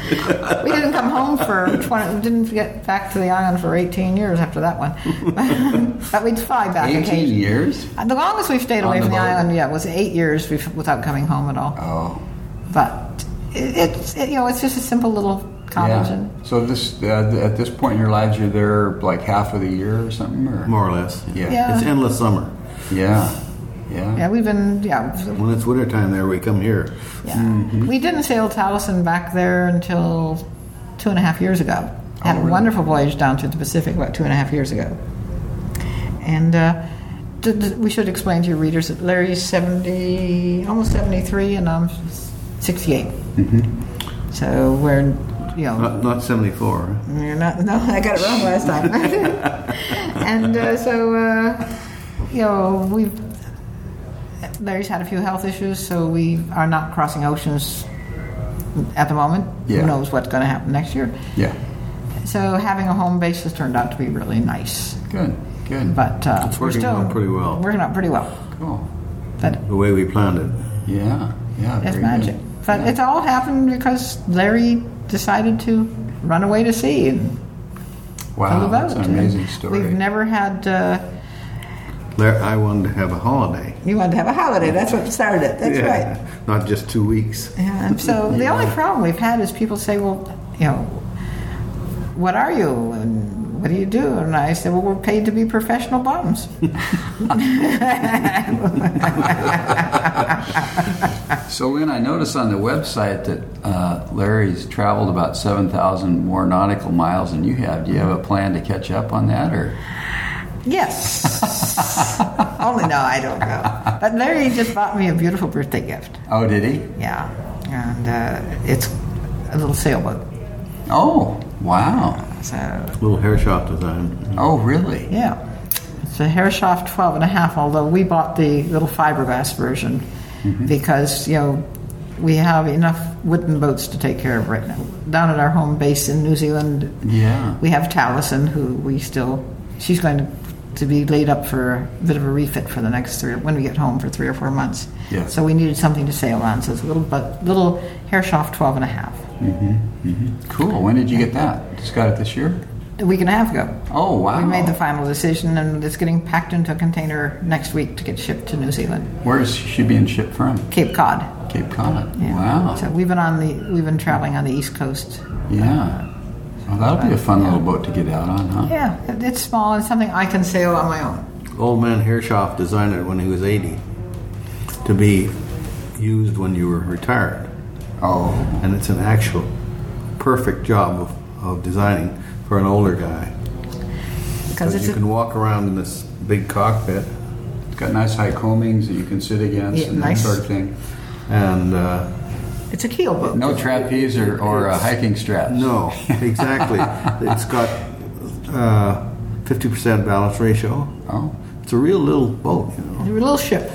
We didn't come home for 20, we didn't get back to the island for 18 years after that one. [laughs] but we'd fly back 18 occasionally. years? The longest we've stayed away the from the island, yeah, was eight years without coming home at all. Oh. But it, it's, it, you know, it's just a simple little cottage. Yeah. And, So this uh, at this point in your lives, you're there like half of the year or something, or More or less. Yeah. Yeah. It's endless summer. Yeah. Yeah. yeah, we've been, yeah, When it's wintertime there, we come here. Yeah. Mm-hmm. We didn't sail Taleisin back there until two and a half years ago. Had Oh, a really? wonderful voyage down to the Pacific about two and a half years ago. And uh, d- d- we should explain to your readers that Larry's 70, almost 73, and I'm 68. Mm-hmm. So we're, you know, Not, not 74. you're not, no, I got it wrong last time. [laughs] and uh, so, uh, you know, we've, Larry's had a few health issues, so we are not crossing oceans at the moment. Yeah. Who knows what's going to happen next year? Yeah. So having a home base has turned out to be really nice. Good. Good. But uh, It's we're working still out pretty well. Working out pretty well. cool. But The way we planned it. Yeah. Yeah. it's very magic. good. But it all happened because Larry decided to run away to sea and Wow. pull the That's an amazing And story. We've never had. Uh, There, I wanted to have a holiday. you wanted to have a holiday. That's what started it. That's Yeah, right. Not just two weeks. Yeah, and so [laughs] the only problem we've had is people say, well, you know, what are you and what do you do? And I said, well, we're paid to be professional bums. [laughs] So, Lin, I noticed on the website that uh, Larry's traveled about 7,000 more nautical miles than you have. Do you have a plan to catch up on that, or? yes. [laughs] only no, I don't know. But Larry just bought me a beautiful birthday gift. Oh, did he? Yeah, and uh, it's a little sailboat. Oh, wow. So Little Herreshoff design. Oh, really? yeah, it's a Herreshoff 12 and a half. Although we bought the little fiberglass version mm-hmm. because you know we have enough wooden boats to take care of right now. Down at our home base in New Zealand, Yeah. we have Taleisin, who we still she's going to to be laid up for a bit of a refit for the next three when we get home for three or four months. Yeah. So we needed something to sail on. So it's a little but little Herreshoff 12 and a half. Mm-hmm, mm-hmm. Cool. When did you get that? Just got it this year? a week and a half ago. Oh, wow. We made the final decision, and it's getting packed into a container next week to get shipped to New Zealand, Where is she being shipped from? Cape Cod. Cape Cod. Yeah. Wow. So we've been on the we've been traveling on the East Coast. yeah. Well, that'll be a fun little boat to get out on, huh? Yeah, it- it's small. and something I can sail on my own. Old man Herreshoff designed it when he was 80 to be used when you were retired. Oh, And it's an actual perfect job of, of designing for an older guy. Because Because it's you a, can walk around in this big cockpit it's got nice high coamings that you can sit against Yeah, and nice. that sort of thing. and uh, it's a keel boat. No trapeze or, or uh, hiking straps. no, exactly. [laughs] it's got uh, 50% balance ratio. Oh, It's a real little boat, you know. It's a little ship,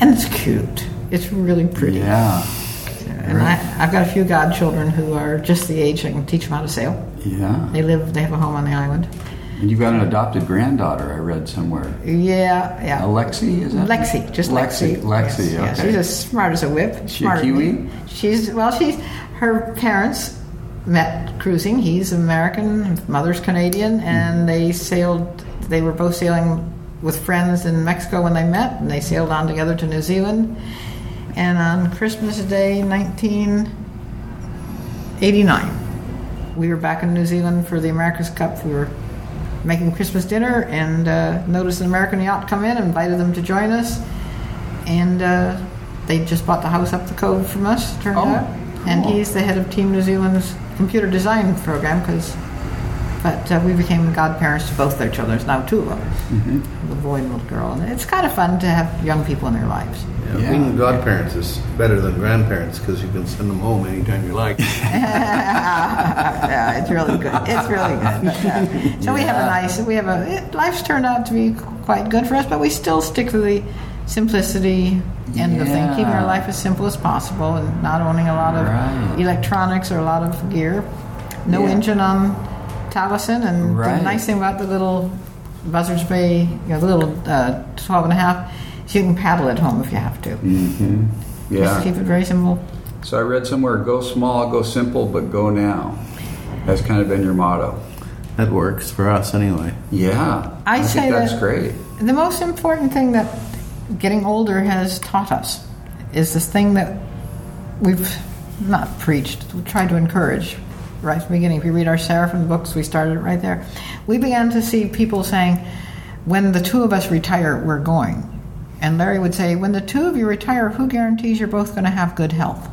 and it's cute. It's really pretty. yeah. And I, I've got a few godchildren who are just the age I can teach them how to sail. Yeah. They live. They have a home on the island. And you've got an adopted granddaughter, I read somewhere. Yeah, yeah. Alexi, is that? Lexi, just Lexi. Lexi, Yes, yeah, she's as smart as a whip. She a Kiwi? She's well. She's her parents met cruising. He's American, mother's Canadian, hmm. and they sailed. They were both sailing with friends in Mexico when they met, and they sailed on together to New Zealand. And on Christmas Day, 1989, we were back in New Zealand for the America's Cup. We were making Christmas dinner and uh, noticed an American yacht come in, invited them to join us, and uh, they just bought the house up the cove from us. Turned Oh, out, and he's the head of Team New Zealand's computer design program. Because, but uh, we became godparents to both their children. There's now two of them, Mm-hmm. a boy and a little girl, and it's kind of fun to have young people in their lives. Yeah, Yeah. Being godparents is better than grandparents because you can send them home anytime you like. [laughs] yeah, it's really good. It's really good. But, [laughs] uh, so we have a nice, we have a, it, life's turned out to be quite good for us, but we still stick to the simplicity end of things, keeping our life as simple as possible and not owning a lot of Right. electronics or a lot of gear. No Yeah. engine on Taleisin, and Right. the nice thing about the little Buzzards Bay, you know, the little uh, 12 and a half, is you can paddle it home if you have to. Mm-hmm. Just Yeah. keep it very simple. So I read somewhere, go small, go simple, but go now. That's kind of been your motto. that works for us anyway. Yeah. I think say that's that- great. The most important thing that getting older has taught us is this thing that we've not preached, we tried to encourage right from the beginning. If you read our Seraffyn books, we started right there. We began to see people saying, when the two of us retire, we're going. And Larry would say, when the two of you retire, who guarantees you're both going to have good health?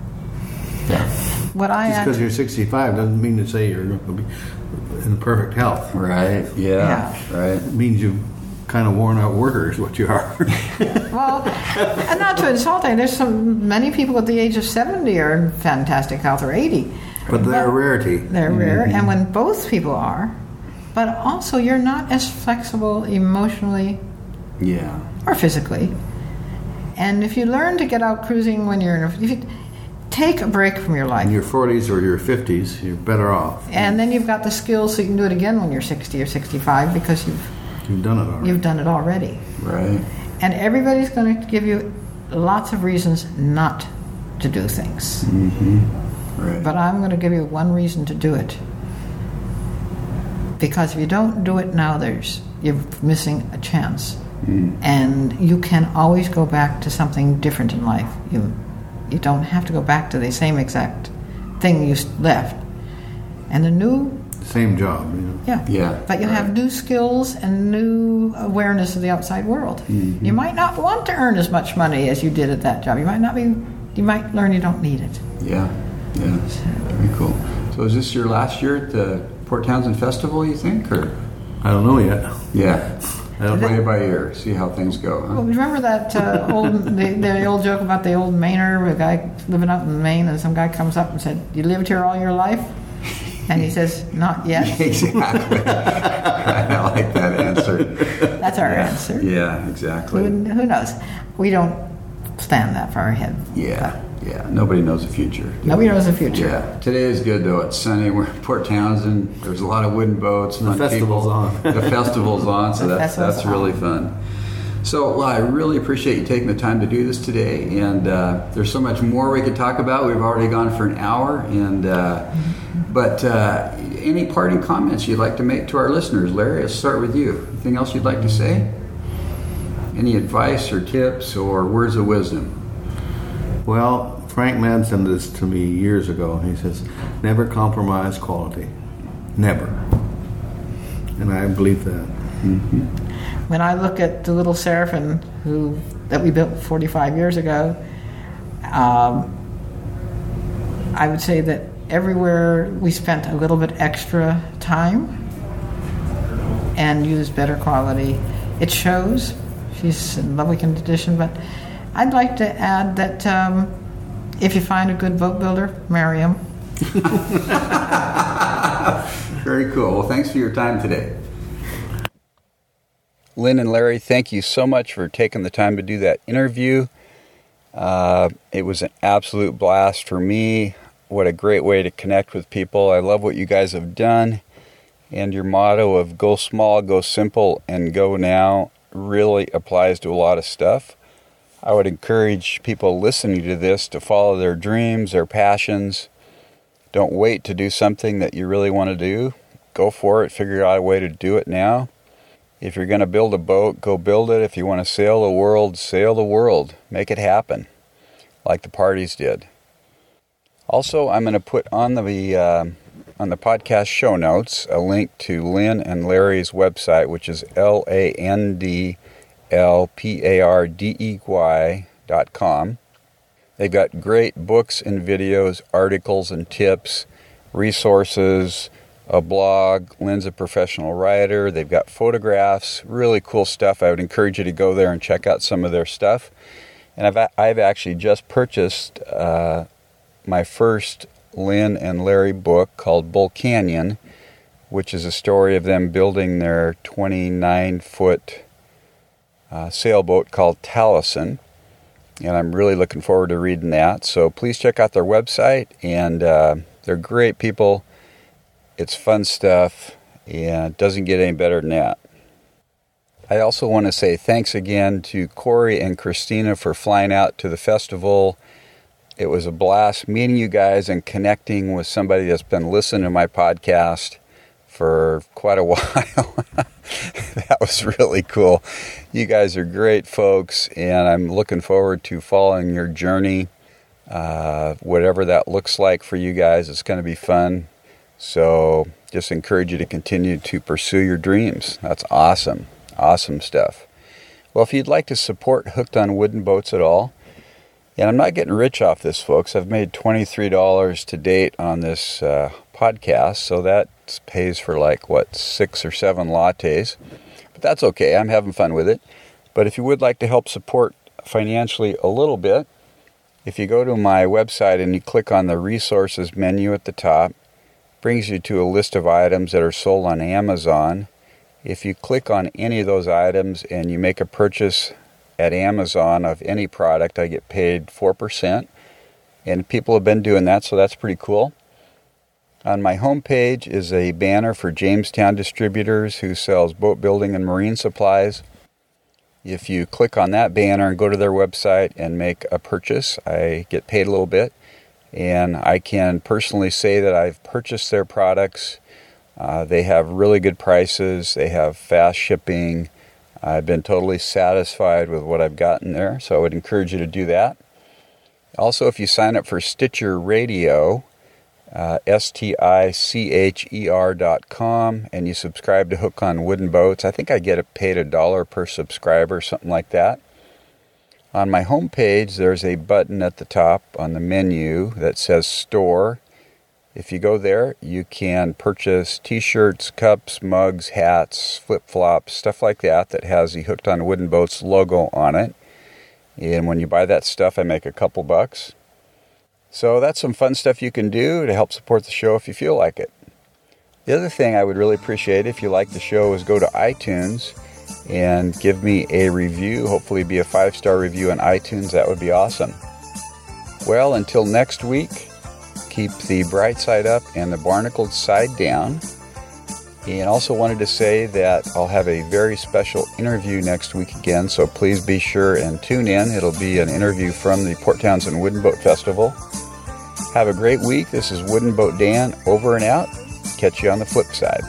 Yeah. What I Just because you're 65 doesn't mean to say you're going to be in perfect health. Right. Yeah. Right. It means you've kind of worn out worker is what you are. [laughs] Well, and not to insult any, there's some many people at the age of 70 are in fantastic health or 80. But they're a rarity. They're rare, and mm-hmm. when both people are, but also you're not as flexible emotionally Yeah. or physically. And if you learn to get out cruising when you're in, a, if you take a break from your life, In your 40s or your 50s, you're better off. and then you've got the skills so you can do it again when you're 60 or 65 because you've You've done it already. you've done it already. Right. And everybody's going to give you lots of reasons not to do things. Mm-hmm. Right. But I'm going to give you one reason to do it. Because if you don't do it now, there's you're missing a chance, and you can always go back to something different in life. You you don't have to go back to the same exact thing you left. And the new, Same job, you know. yeah, Yeah, But you have new skills and new awareness of the outside world. Mm-hmm. You might not want to earn as much money as you did at that job. You might not be. You might learn you don't need it. yeah, yeah. Very cool. So is this your last year at the Port Townsend Festival? You think, or I don't know yet. yeah, I don't play it by ear, see how things go. Huh? Well, remember that uh, old the, the old joke about the old Mainer, a guy living out in Maine, and some guy comes up and said, "You lived here all your life," and he says, "Not [laughs] yet." Exactly. [laughs] I like that answer. That's our answer. Yeah, exactly. Who, who knows? We don't stand that far ahead. Yeah, yeah. Nobody knows the future. Nobody knows the future. Yeah. Today is good though. It's sunny. We're in Port Townsend. There's a lot of wooden boats. The fun festival's people. on. [laughs] the festival's on, so The that's that's on. really fun. So, well, I really appreciate you taking the time to do this today. And uh, there's so much more we could talk about. We've already gone for an hour, and uh, But uh, any parting comments you'd like to make to our listeners, Larry? Let's start with you. Anything else you'd like to say? Any advice or tips or words of wisdom? Well, Frank mentioned this to me years ago. He says, never compromise quality. Never. And I believe that. Mm-hmm. When I look at the little Seraffyn who that we built 45 years ago, um, I would say that everywhere we spent a little bit extra time and used better quality. It shows. She's in lovely condition, but I'd like to add that um, if you find a good boat builder, marry him. [laughs] Very cool. Well, thanks for your time today. Lin and Larry, thank you so much for taking the time to do that interview. Uh, it was an absolute blast for me. What a great way to connect with people. I love what you guys have done. And your motto of go small, go simple, and go now really applies to a lot of stuff. I would encourage people listening to this to follow their dreams, their passions. Don't wait to do something that you really want to do. Go for it, figure out a way to do it now. If you're going to build a boat, go build it. If you want to sail the world, sail the world. Make it happen, like the Pardeys did. Also, I'm going to put on the uh, on the podcast show notes a link to Lin and Larry's website, which is l a n d l p a r d e y dot com. They've got great books and videos, articles and tips, resources, a blog. Lin's a professional writer. They've got photographs, really cool stuff. I would encourage you to go there and check out some of their stuff. And I've, I've actually just purchased uh, my first Lin and Larry book called Bull Canyon, which is a story of them building their 29 foot uh, sailboat called Taleisin. And I'm really looking forward to reading that. So please check out their website, and uh, they're great people. It's fun stuff, and it doesn't get any better than that. I also want to say thanks again to Corey and Christina for flying out to the festival it was a blast meeting you guys and connecting with somebody that's been listening to my podcast for quite a [laughs] while. that was really cool. You guys are great folks, and I'm looking forward to following your journey. Uh, whatever that looks like for you guys, it's going to be fun. So, just encourage you to continue to pursue your dreams. That's awesome. Awesome stuff. Well, if you'd like to support Hooked on Wooden Boats at all, and I'm not getting rich off this, folks. I've made $23 to date on this uh, podcast, so that pays for like, what, six or seven lattes. But that's okay. I'm having fun with it. But if you would like to help support financially a little bit, if you go to my website and you click on the resources menu at the top, brings you to a list of items that are sold on Amazon. If you click on any of those items and you make a purchase at Amazon of any product, I get paid 4%. And people have been doing that, so that's pretty cool. On my homepage is a banner for Jamestown Distributors who sells boat building and marine supplies. If you click on that banner and go to their website and make a purchase, I get paid a little bit. And I can personally say that I've purchased their products. Uh, they have really good prices, they have fast shipping, I've been totally satisfied with what I've gotten there, so I would encourage you to do that. Also, if you sign up for Stitcher Radio, uh, S-T-I-C-H-E-R dot com, and you subscribe to Hook on Wooden Boats, I think I get paid a dollar per subscriber, something like that. On my homepage, there's a button at the top on the menu that says Store. If you go there, you can purchase t shirts, cups, mugs, hats, flip flops, stuff like that that has the Hooked on Wooden Boats logo on it. And when you buy that stuff, I make a couple bucks. So that's some fun stuff you can do to help support the show if you feel like it. The other thing I would really appreciate if you like the show is go to iTunes and give me a review. Hopefully, be a five star review on iTunes. That would be awesome. Well, until next week keep the bright side up and the barnacled side down. And also wanted to say that I'll have a very special interview next week again, so please be sure and tune in. It'll be an interview from the Port Townsend Wooden Boat Festival. Have a great week. This is Wooden Boat Dan over and out. Catch you on the flip side.